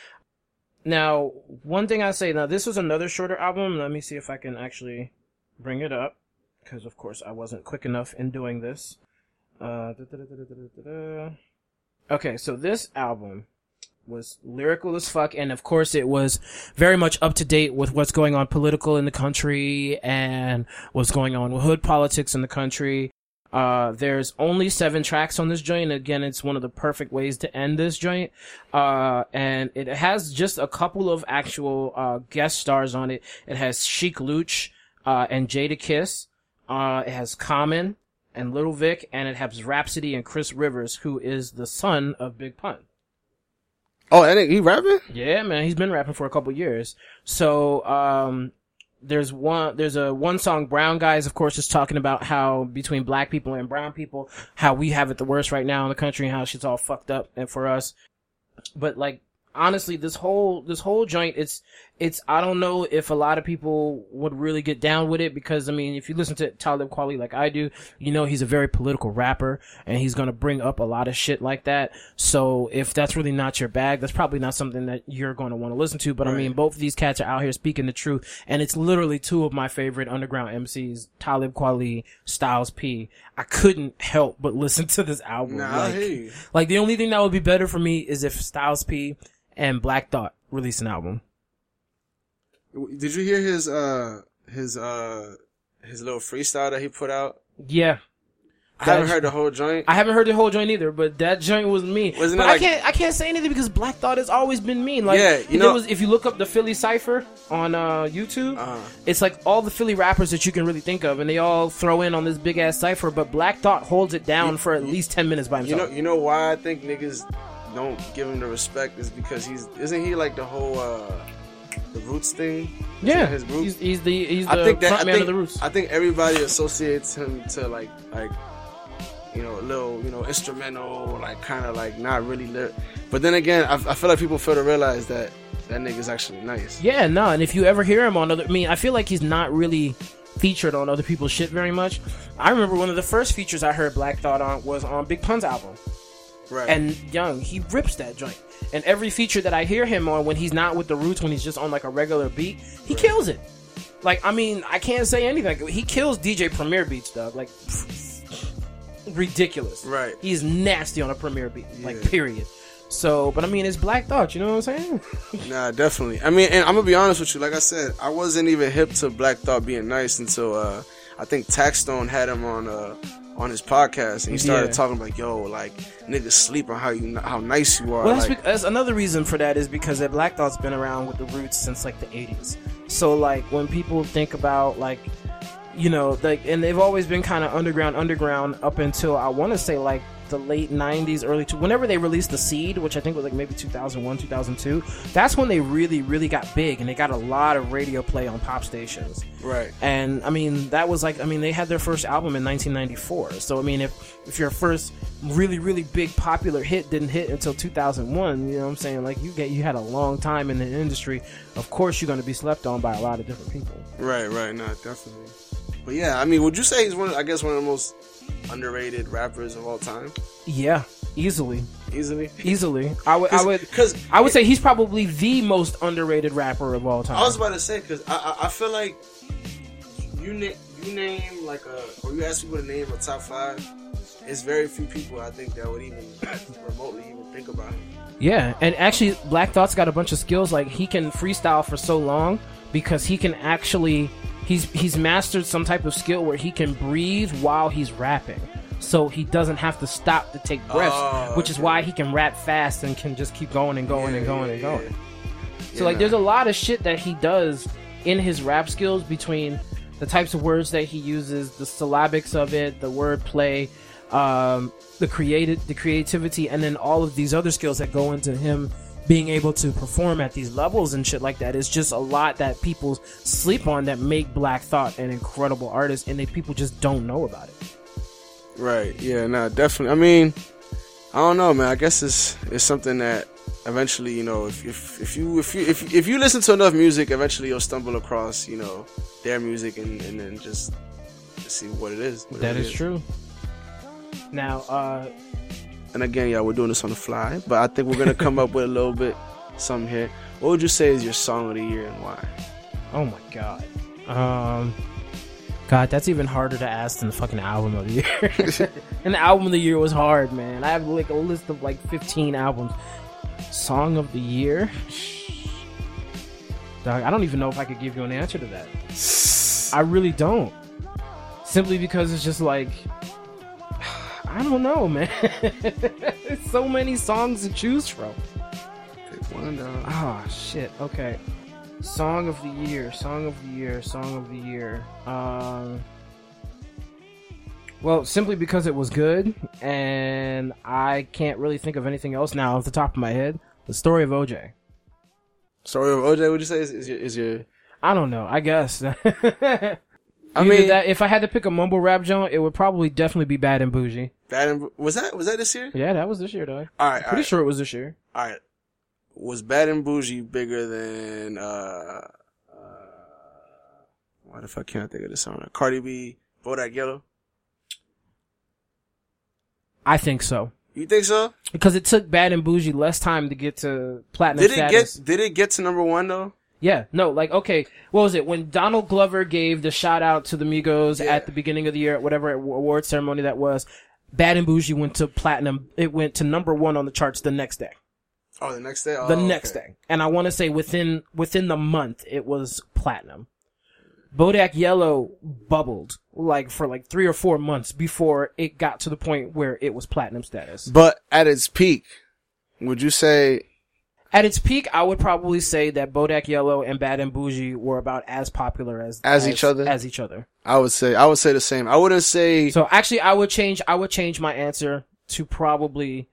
Now, one thing I say, now this was another shorter album. Let me see if I can actually bring it up. Because, of course, I wasn't quick enough in doing this. Uh, okay, so this album was lyrical as fuck, and of course it was very much up to date with what's going on political in the country and what's going on with hood politics in the country. Uh, there's only seven tracks on this joint. Again, it's one of the perfect ways to end this joint. Uh, and it has just a couple of actual, uh, guest stars on it. It has Sheek Louch, uh, and Jadakiss. Uh, it has Common and Little Vic, and it has Rapsody and Chris Rivers, who is the son of Big Pun. Oh, and he rapping? Yeah, man, he's been rapping for a couple years. So, um, there's one, there's a one song, Brown Guys, of course, is talking about how between black people and brown people, how we have it the worst right now in the country and how shit's all fucked up and for us. But like, honestly, this whole, this whole joint, it's, it's, I don't know if a lot of people would really get down with it because, I mean, if you listen to Talib Kweli like I do, you know he's a very political rapper and he's gonna bring up a lot of shit like that. So if that's really not your bag, that's probably not something that you're gonna want to listen to. But I mean, both of these cats are out here speaking the truth and it's literally two of my favorite underground MCs, Talib Kweli, Styles P. I couldn't help but listen to this album. Nah, like, you. like the only thing that would be better for me is if Styles P and Black Thought release an album. Did you hear his, uh, his, uh, his little freestyle that he put out? Yeah. I haven't heard the whole joint. I haven't heard the whole joint either, but that joint was mean. Wasn't but it I can't I can't say anything because Black Thought has always been mean. Like Yeah, you know- was if you look up the Philly Cipher on uh, YouTube, Uh-huh. it's like all the Philly rappers that you can really think of, and they all throw in on this big ass cipher. But Black Thought holds it down for at least ten minutes by himself. You know, you know why I think niggas don't give him the respect is because he's isn't he like the whole uh the roots thing? Yeah, his group. he's, he's the he's the I think that I think, of the Roots. I think everybody associates him to like like you know a little you know instrumental like kind of like not really lit. But then again, I, I feel like people fail to realize that that nigga's actually nice. Yeah, no, and if you ever hear him on other, I mean, I feel like he's not really featured on other people's shit very much. I remember one of the first features I heard Black Thought on was on Big Pun's album. Right. and Young, he rips that joint. And every feature that I hear him on when he's not with the Roots, when he's just on like a regular beat, he kills it. Like, I mean, I can't say anything. He kills DJ Premier beats, dog. Like, (laughs) ridiculous. Right. He's nasty on a Premier beat. Like, period. So, but I mean, it's Black Thought. You know what I'm saying? (laughs) Nah, definitely. I mean, and I'm gonna be honest with you. Like I said, I wasn't even hip to Black Thought being nice until uh, I think Taxstone had him on uh, on his podcast, and he started Yeah. talking like, "Yo, like niggas sleep on how you how nice you are." Well, that's, like, that's another reason for that is because that Black Thought's been around with the Roots since like the '80s. So like when people think about like, you know, like, and they've always been kind of underground, underground up until I want to say like the late '90s, early two. Whenever they released the Seed, which I think was like maybe 2001, 2002, that's when they really, really got big and they got a lot of radio play on pop stations. right. And I mean, that was like, I mean, they had their first album in 1994. So I mean, if if your first really really big popular hit didn't hit until 2001, you know what I'm saying? Like you get you had a long time in the industry. Of course, you're going to be slept on by a lot of different people. Right, right, no, definitely. But yeah, I mean, would you say he's one? Of, I guess one of the most underrated rappers of all time. Yeah, Easily, easily. easily. (laughs) I would, I would, because I would say he's probably the most underrated rapper of all time. I was about to say because I, I I feel like you name you name like a or you ask people to name a top five. It's very few people I think that would even (laughs) remotely even think about him. Yeah, and actually, Black Thought's got a bunch of skills. Like he can freestyle for so long because he can actually he's he's mastered some type of skill where he can breathe while he's rapping. So he doesn't have to stop to take breaths, Oh, which is okay. why he can rap fast and can just keep going and going and going yeah, and going. yeah. So like, there's a lot of shit that he does in his rap skills between the types of words that he uses, the syllabics of it, the wordplay, um, the created, the creativity, and then all of these other skills that go into him being able to perform at these levels and shit like that is just a lot that people sleep on that make Black Thought an incredible artist, and they people just don't know about it. Right. Yeah. No. Definitely. I mean, I don't know, man. I guess it's it's something that eventually, you know, if if if you if you if if you listen to enough music, eventually you'll stumble across, you know, their music and and then just see what it is. what That it is true. Now, uh, And again, yeah, we're doing this on the fly, but I think we're gonna come up with a little bit something here. What would you say is your song of the year and why? Oh my god. Um God, that's even harder to ask than the fucking album of the year. (laughs) and the album of the year was hard, man. I have like a list of like 15 albums. Song of the year? (sighs) Dog, I don't even know if I could give you an answer to that. (sighs) I really don't. Simply because it's just like I don't know, man. There's (laughs) so many songs to choose from. Pick one. Ah, shit. Okay. Song of the year. Song of the year. Song of the year. Um. Well, simply because it was good, and I can't really think of anything else now off the top of my head. The story of OJ. Story of OJ, would you say is, is your is your? I don't know. I guess. (laughs) I mean, that if I had to pick a mumble rap joint, it would probably definitely be Bad and Bougie. Bad and, was that was that this year? Yeah, that was this year, though. All right, all Pretty right, sure it was this year. all right. Was Bad and Bougie bigger than uh, uh why the fuck can't I think of this song? Cardi B, Bodak Yellow. I think so You think so? because it took Bad and Bougie less time to get to platinum Did it status. get did it get to number one though? Yeah, no, like okay, what was it when Donald Glover gave the shout out to the Migos Yeah. at the beginning of the year, at whatever award ceremony that was? Bad and Bougie went to platinum. It went to number one on the charts the next day. Oh, the next day. Oh, The next okay. day, and I want to say within within the month it was platinum. Bodak Yellow bubbled like for like three or four months before it got to the point where it was platinum status. But at its peak, would you say At its peak, I would probably say that Bodak Yellow and Bad and Bougie were about as popular as As each other? As each other. I would say I would say the same. I wouldn't say So actually, I would change. I would change my answer to probably.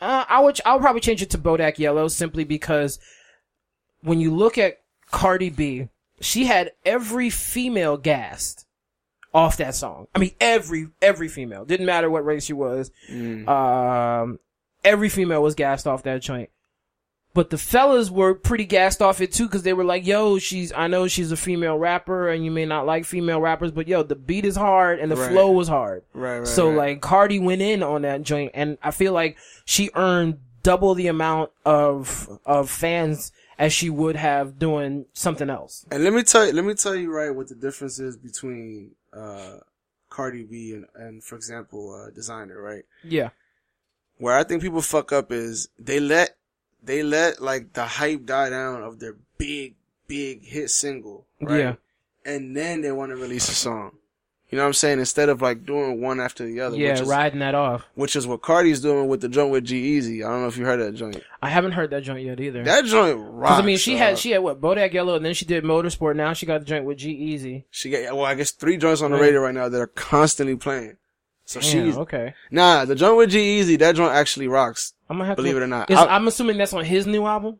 Uh, I would. I would probably change it to Bodak Yellow simply because when you look at Cardi B, she had every female gassed off that song. I mean, every every female didn't matter what race she was. Um, every female was gassed off that joint. But the fellas were pretty gassed off it too, because they were like, "Yo, she's. I know she's a female rapper, and you may not like female rappers, but yo, the beat is hard and the Right. flow was hard. right, right. so right. like, Cardi went in on that joint, and I feel like she earned double the amount of of fans as she would have doing something else. And let me tell you, let me tell you right what the difference is between uh, Cardi B and, and for example, uh, Desiigner, right? Yeah, Where I think people fuck up is they let they let like the hype die down of their big big hit single, right? Yeah. And then they want to release a song. You know what I'm saying? Instead of like doing one after the other, yeah, which is, riding that off. which is what Cardi's doing with the joint with G-Eazy. I don't know if you heard that joint. I haven't heard that joint yet either. That joint rocks. I mean, she dog. had she had what Bodak Yellow, and then she did Motorsport. Now she got the joint with G-Eazy. She got well, I guess three joints on the Right. radio right now that are constantly playing. So she's okay. nah. The joint with G-Eazy, that joint actually rocks. I'm gonna have Believe to. it or not, I'll- I'm assuming that's on his new album.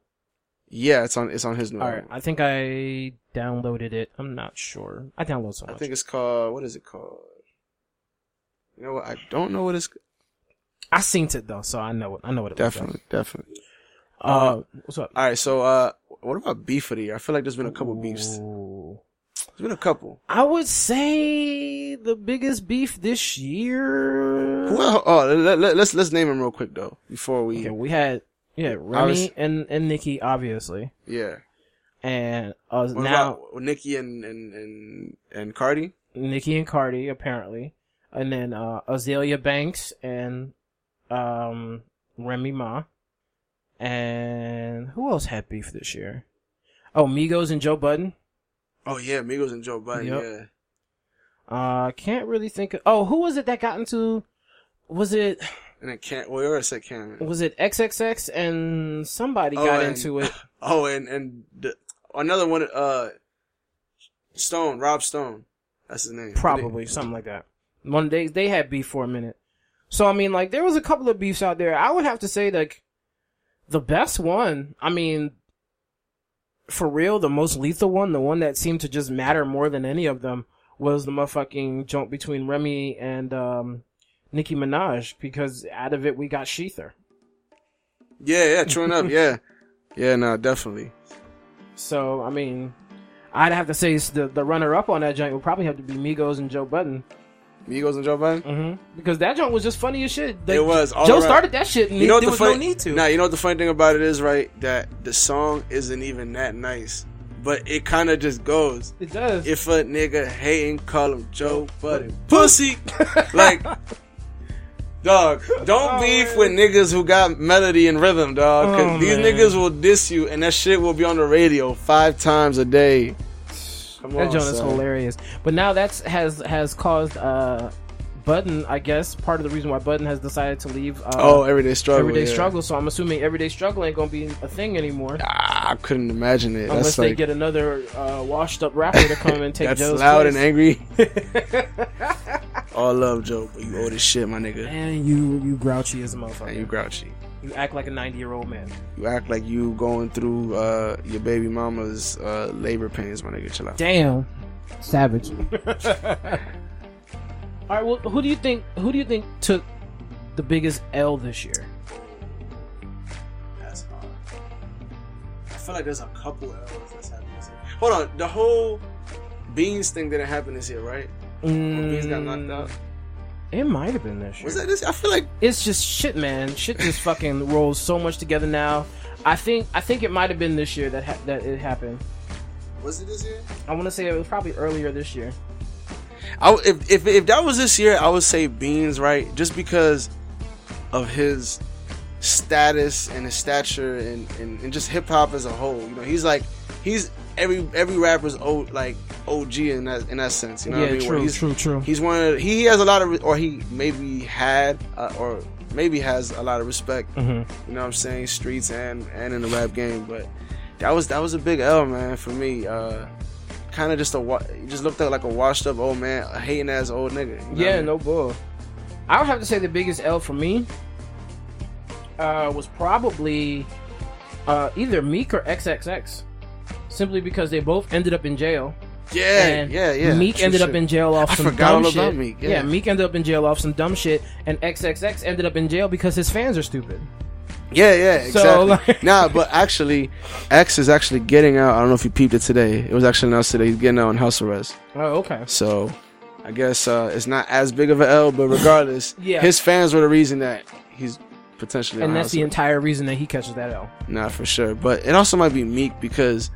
Yeah, it's on it's on his new. All right. I think I downloaded it. I'm not sure. I download so much. I think it's called what is it called? You know what? I don't know what it's I seen it though, so I know it. I know what it looks definitely definitely. like. Uh, what's up? All right, so uh, what about beef of the year? I feel like there's been a couple beefs. There's been a couple. I would say the biggest beef this year. Well, oh, let, let, let's let's name them real quick though before we. Okay, we had yeah Remy Obvious- and and Nicki obviously, Yeah. and uh, What now Nicki and and and and Cardi? Nicki and Cardi apparently, and then uh, Azealia Banks and um, Remy Ma, and who else had beef this year? Oh, Migos and Joe Budden. Oh yeah, Migos and Joe Budden. Yep. Yeah. Uh, can't really think of. Oh, who was it that got into? Was it And then Cam. Well, you already said Cam'ron. was it XXX and somebody Oh, got and- into it? (laughs) Oh, and and the, another one. Uh, Stone, Rob Stone. That's his name. Probably something like that. One day they had beef for a minute. So I mean, like there was a couple of beefs out there. I would have to say like the best one. I mean, for real, the most lethal one, the one that seemed to just matter more than any of them, was the motherfucking joke between Remy and um, Nicki Minaj. Because out of it, we got Shether. Yeah, yeah, true enough. (laughs) Yeah, yeah, no, definitely. So I mean, I'd have to say the the runner up on that joint would probably have to be Migos and Joe Budden. Migos and Joe Budden. hmm Because that joint was just funny as shit. Like, It was, Joe around. started that shit, and You know what there the was funny? no need to. Nah, you know what the funny thing about it is, right? That the song isn't even that nice, but it kind of just goes. it does. If a nigga hating, call him Joe Budden. Pussy, (laughs) like. Dog, don't Oh, beef man. with niggas who got melody and rhythm, dog. Cause Oh, these man. niggas will diss you, and that shit will be on the radio five times a day. Come that on, joint is hilarious. But now that's has has caused uh, Budden, I guess, part of the reason why Budden has decided to leave. Uh, Oh, everyday struggle. everyday yeah. struggle. So I'm assuming everyday struggle ain't gonna be a thing anymore. Ah, I couldn't imagine it. Unless That's they like get another uh, washed up rapper to come and take that's Joe's loud place. and angry. (laughs) All love, Joe, but you old as shit, my nigga. And you you grouchy as a motherfucker. And you grouchy. You act like a 90 year old man. You act like you going through uh, your baby mama's uh, labor pains, my nigga. Chill out. Damn, savage. (laughs) All right, well, who do you think? Who do you think took the biggest L this year? That's hard. I feel like there's a couple L's that's happening this year. Hold on, the whole Beans thing didn't happen this year, right? When Beans got knocked out. It might have been this year. Was that this? I feel like It's just shit, man. Shit just fucking rolls so much together now. I think I think it might have been this year that ha- that it happened. was it this year? I want to say it was probably earlier this year. I, if, if if that was this year, I would say Beans, right? Just because of his status and his stature and, and, and just hip hop as a whole. You know, he's like he's every every rapper's old like OG in that in that sense. You know yeah, what I mean? True, he's, true, true. He's one of he has a lot of or he maybe had uh, or maybe has a lot of respect. hmm You know what I'm saying? Streets and and in the rap game, but that was that was a big L, man, for me. Uh, kind of just a wa- just looked like a washed up old man, a hating ass old nigga. you know what I Yeah, mean? no bull. I would have to say the biggest L for me uh, was probably uh, either Meek or XXX, simply because they both ended up in jail. Yeah, and yeah, yeah. Meek ended up in jail off I some forgot dumb all shit. Meek, yeah. Meek ended up in jail off some dumb shit, and XXX ended up in jail because his fans are stupid. Yeah, yeah, So, exactly. like- (laughs) nah, but actually, X is actually getting out. I don't know if you peeped it today. It was actually announced today. He's getting out on house arrest. Oh, okay. So, I guess uh, it's not as big of an L, but regardless, (laughs) Yeah. his fans were the reason that he's potentially And that's the arrest. entire reason that he catches that L. Nah, for sure. But it also might be Meek because,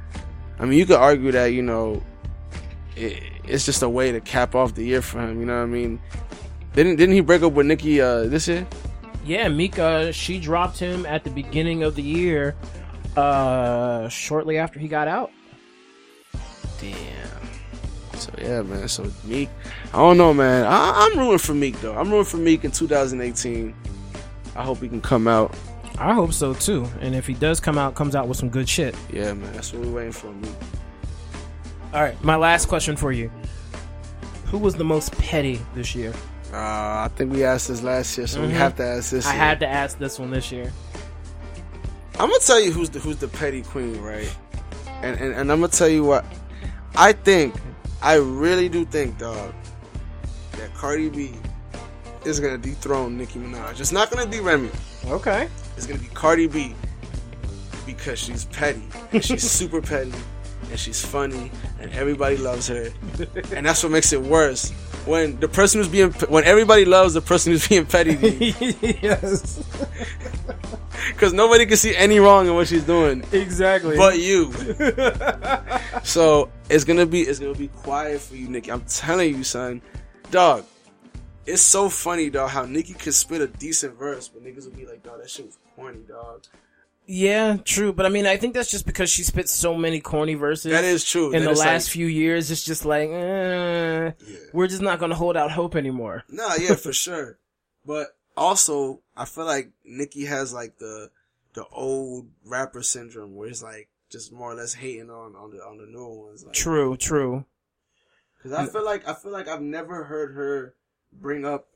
I mean, you could argue that you know, it, it's just a way to cap off the year for him. You know what I mean? Didn't didn't he break up with Nicki uh, this year? Yeah, Mika, she dropped him at the beginning of the year, uh, shortly after he got out. Damn. So yeah, man. So Meek, I don't know, man. I, I'm rooting for Meek though. I'm rooting for Meek in 2018. I hope he can come out. I hope so too. And if he does come out, comes out with some good shit. Yeah, man. That's what we're waiting for, Meek. All right, my last question for you: Who was the most petty this year? Uh, I think we asked this last year, so we Mhm. have to ask this. I year. had to ask this one this year. I'm gonna tell you who's the who's the petty queen, right? And and, and I'm gonna tell you what I think. I really do think, dog, that Cardi B is gonna dethrone Nicki Minaj. It's not gonna be Remy. Okay. It's gonna be Cardi B because she's petty. And she's (laughs) super petty, and she's funny and everybody loves her. and that's what makes it worse. When the person who's being when everybody loves the person who's being petty (laughs) yes. because (laughs) nobody can see any wrong in what she's doing Exactly. but you. (laughs) so it's gonna be it's gonna be quiet for you, Nicki. I'm telling you, son, dog. It's so funny, dog, how Nicki could spit a decent verse, but niggas will be like, dog, that shit was corny, dog. Yeah, true. But I mean, I think that's just because she spit so many corny verses. That is true. in That the last like- few years, it's just like, eh, we're just not gonna hold out hope anymore. Nah, yeah, for sure. But also, I feel like Nicki has like the the old rapper syndrome, where it's like just more or less hating on on the on the newer ones. Like, True, true. Because I feel like I feel like I've never heard her bring up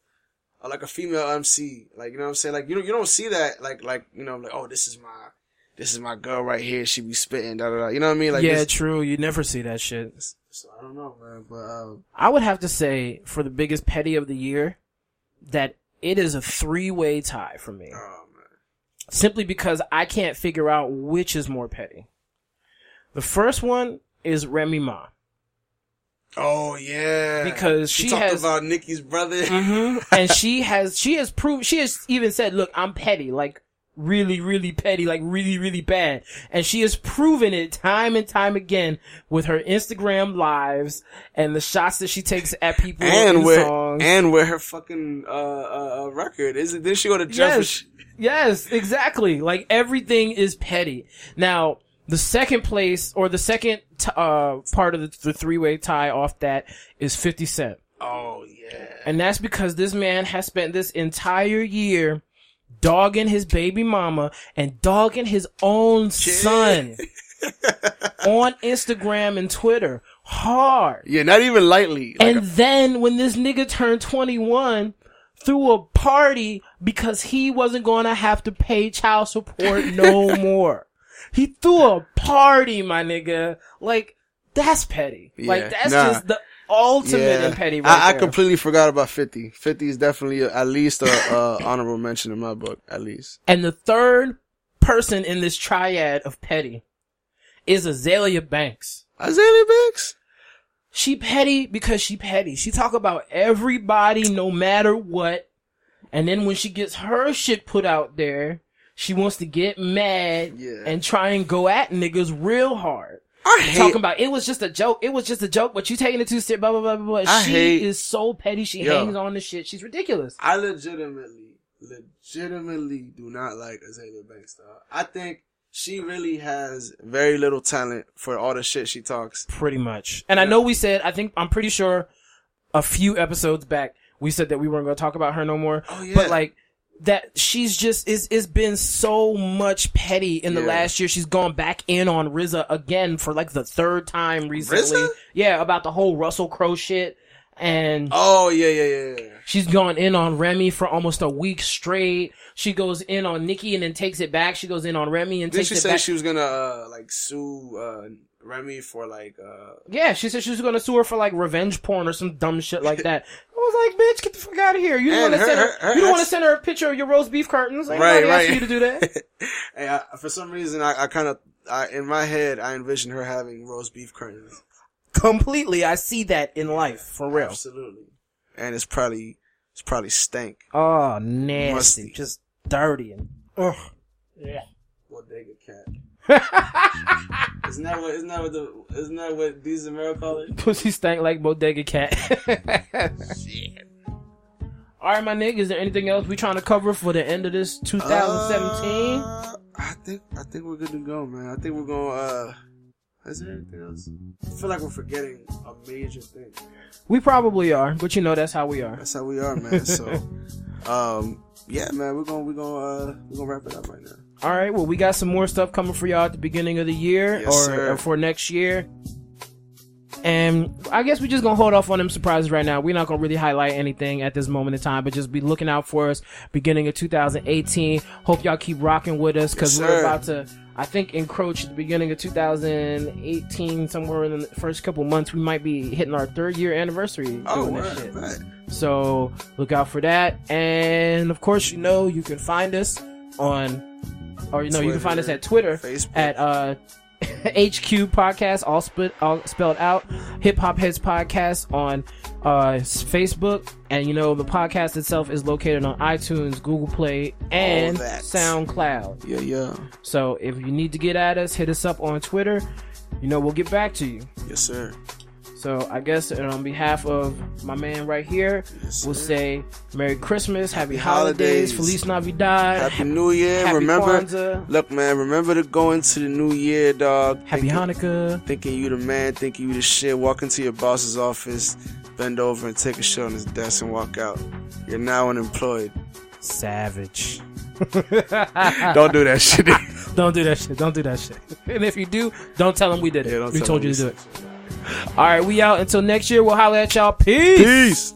uh, like a female MC. Like you know what I'm saying? Like you don't you don't see that like like you know like oh this is my this is my girl right here. She be spitting da da da. You know what I mean? Like yeah, this- true. You never see that shit. so I don't know, man. But uh, I would have to say for the biggest petty of the year that it is a three way tie for me. oh man, Simply because I can't figure out which is more petty. The first one is Remy Ma. Oh yeah, Because she, she talked has- about Nicki's brother. hmm (laughs) and she has she has proved she has even said, "Look, I'm petty, like really, really petty, like really, really bad." And she has proven it time and time again with her Instagram lives and the shots that she takes at people and where songs. and where her fucking uh, uh uh, record is it? Didn't she go to Jeff? Yes, yes, exactly. Like everything is petty. Now, the second place or the second t- uh part of the, the three way tie off that is Fifty Cent. Oh yeah. And that's because this man has spent this entire year dogging his baby mama and dogging his own son (laughs) on Instagram and Twitter hard. Yeah, not even lightly. Like and then when this nigga turned 21, threw a party because he wasn't gonna have to pay child support no (laughs) more. He threw a party, my nigga. Like, that's petty. Yeah, like, that's nah. just the ultimate yeah. in petty right I, I completely forgot about 50. 50 is definitely a, at least a, a (laughs) honorable mention in my book, at least. And the third person in this triad of petty is Azealia Banks. Azealia Banks? She petty because she petty. She talk about everybody no matter what. And then when she gets her shit put out there, she wants to get mad Yeah. and try and go at niggas real hard. I hate Talking about it was just a joke. It was just a joke, but you taking it too serious. Blah blah blah blah. blah. I she hate- is so petty. She Yo. hangs on to shit. She's ridiculous. I legitimately, legitimately do not like Azealia Banks, dog. I think she really has very little talent for all the shit she talks. Pretty much. And I know we said, I think, I'm pretty sure a few episodes back, we said that we weren't going to talk about her no more. Oh, yeah. But like, that she's just, is, it's been so much petty in the Yeah. last year. She's gone back in on RZA again for like the third time recently. RZA? Yeah, about the whole Russell Crowe shit. And Oh, yeah, yeah, yeah, yeah. she's gone in on Remy for almost a week straight. She goes in on Nicki and then takes it back. She goes in on Remy and Didn't takes she it back. she was gonna, uh, like, sue, uh, Remy for, like, uh, Yeah, she said she was gonna sue her for like revenge porn or some dumb shit like that. I was like, bitch, get the fuck out of here. You don't want to her- send her, her- her you don't want to send her a picture of your roast beef curtains. Ain't Right, right. you to do that. (laughs) hey, I, for some reason, I, I kind of, I, in my head, I envision her having roast beef curtains. Completely, I see that in life for real. Absolutely. And it's probably, it's probably stank. Oh, nasty, Musty. just dirty and ugh. Yeah. what Bodega cat. (laughs) isn't that what? Isn't that what the? Isn't that what these America call it? Pussy stank like bodega cat. (laughs) Shit. All right, my nigga. Is there anything else we trying to cover for the end of this 2017? Uh, I think I think we're good to go, man. I think we're going. uh Is there anything else? I feel like we're forgetting a major thing. we probably are, but you know that's how we are. That's how we are, man. So, (laughs) um, yeah, man, we're gonna we're gonna uh, we're gonna wrap it up right now. All right. Well, we got some more stuff coming for y'all at the beginning of the year Yes, or, or for next year. And I guess we're just gonna hold off on them surprises right now. We're not gonna really highlight anything at this moment in time, but just be looking out for us beginning of 2018. Hope y'all keep rocking with us because Yes, we're about to, I think, encroach the beginning of 2018 somewhere in the first couple months. We might be hitting our third year anniversary Oh, shit. right. So look out for that. And of course, you know, you can find us on, or you know, you can find us at Twitter Facebook. at uh, (laughs) HQ podcast, all, split, all spelled out. Hip Hop Heads podcast on uh, Facebook, and you know the podcast itself is located on iTunes, Google Play, and. SoundCloud. Yeah, yeah. So if you need to get at us, hit us up on Twitter. You know we'll get back to you. Yes, sir. So I guess on behalf of my man right here, Yes, we'll say Merry Christmas, Happy, Happy holidays, holidays. Feliz Navidad, Happy New Year. Happy remember, Kwanzaa. look, man. Remember to go into the new year, dog. Happy thinking, Hanukkah. Thinking you the man. Thinking you the shit. Walk into your boss's office, bend over and take a shit on his desk and walk out. You're now unemployed. Savage. (laughs) Don't do that shit. (laughs) Don't do that shit. Don't do that shit. And if you do, don't tell them we did it. Yeah, we told you to do it. All right, we out until next year. We'll holler at y'all. Peace. Peace.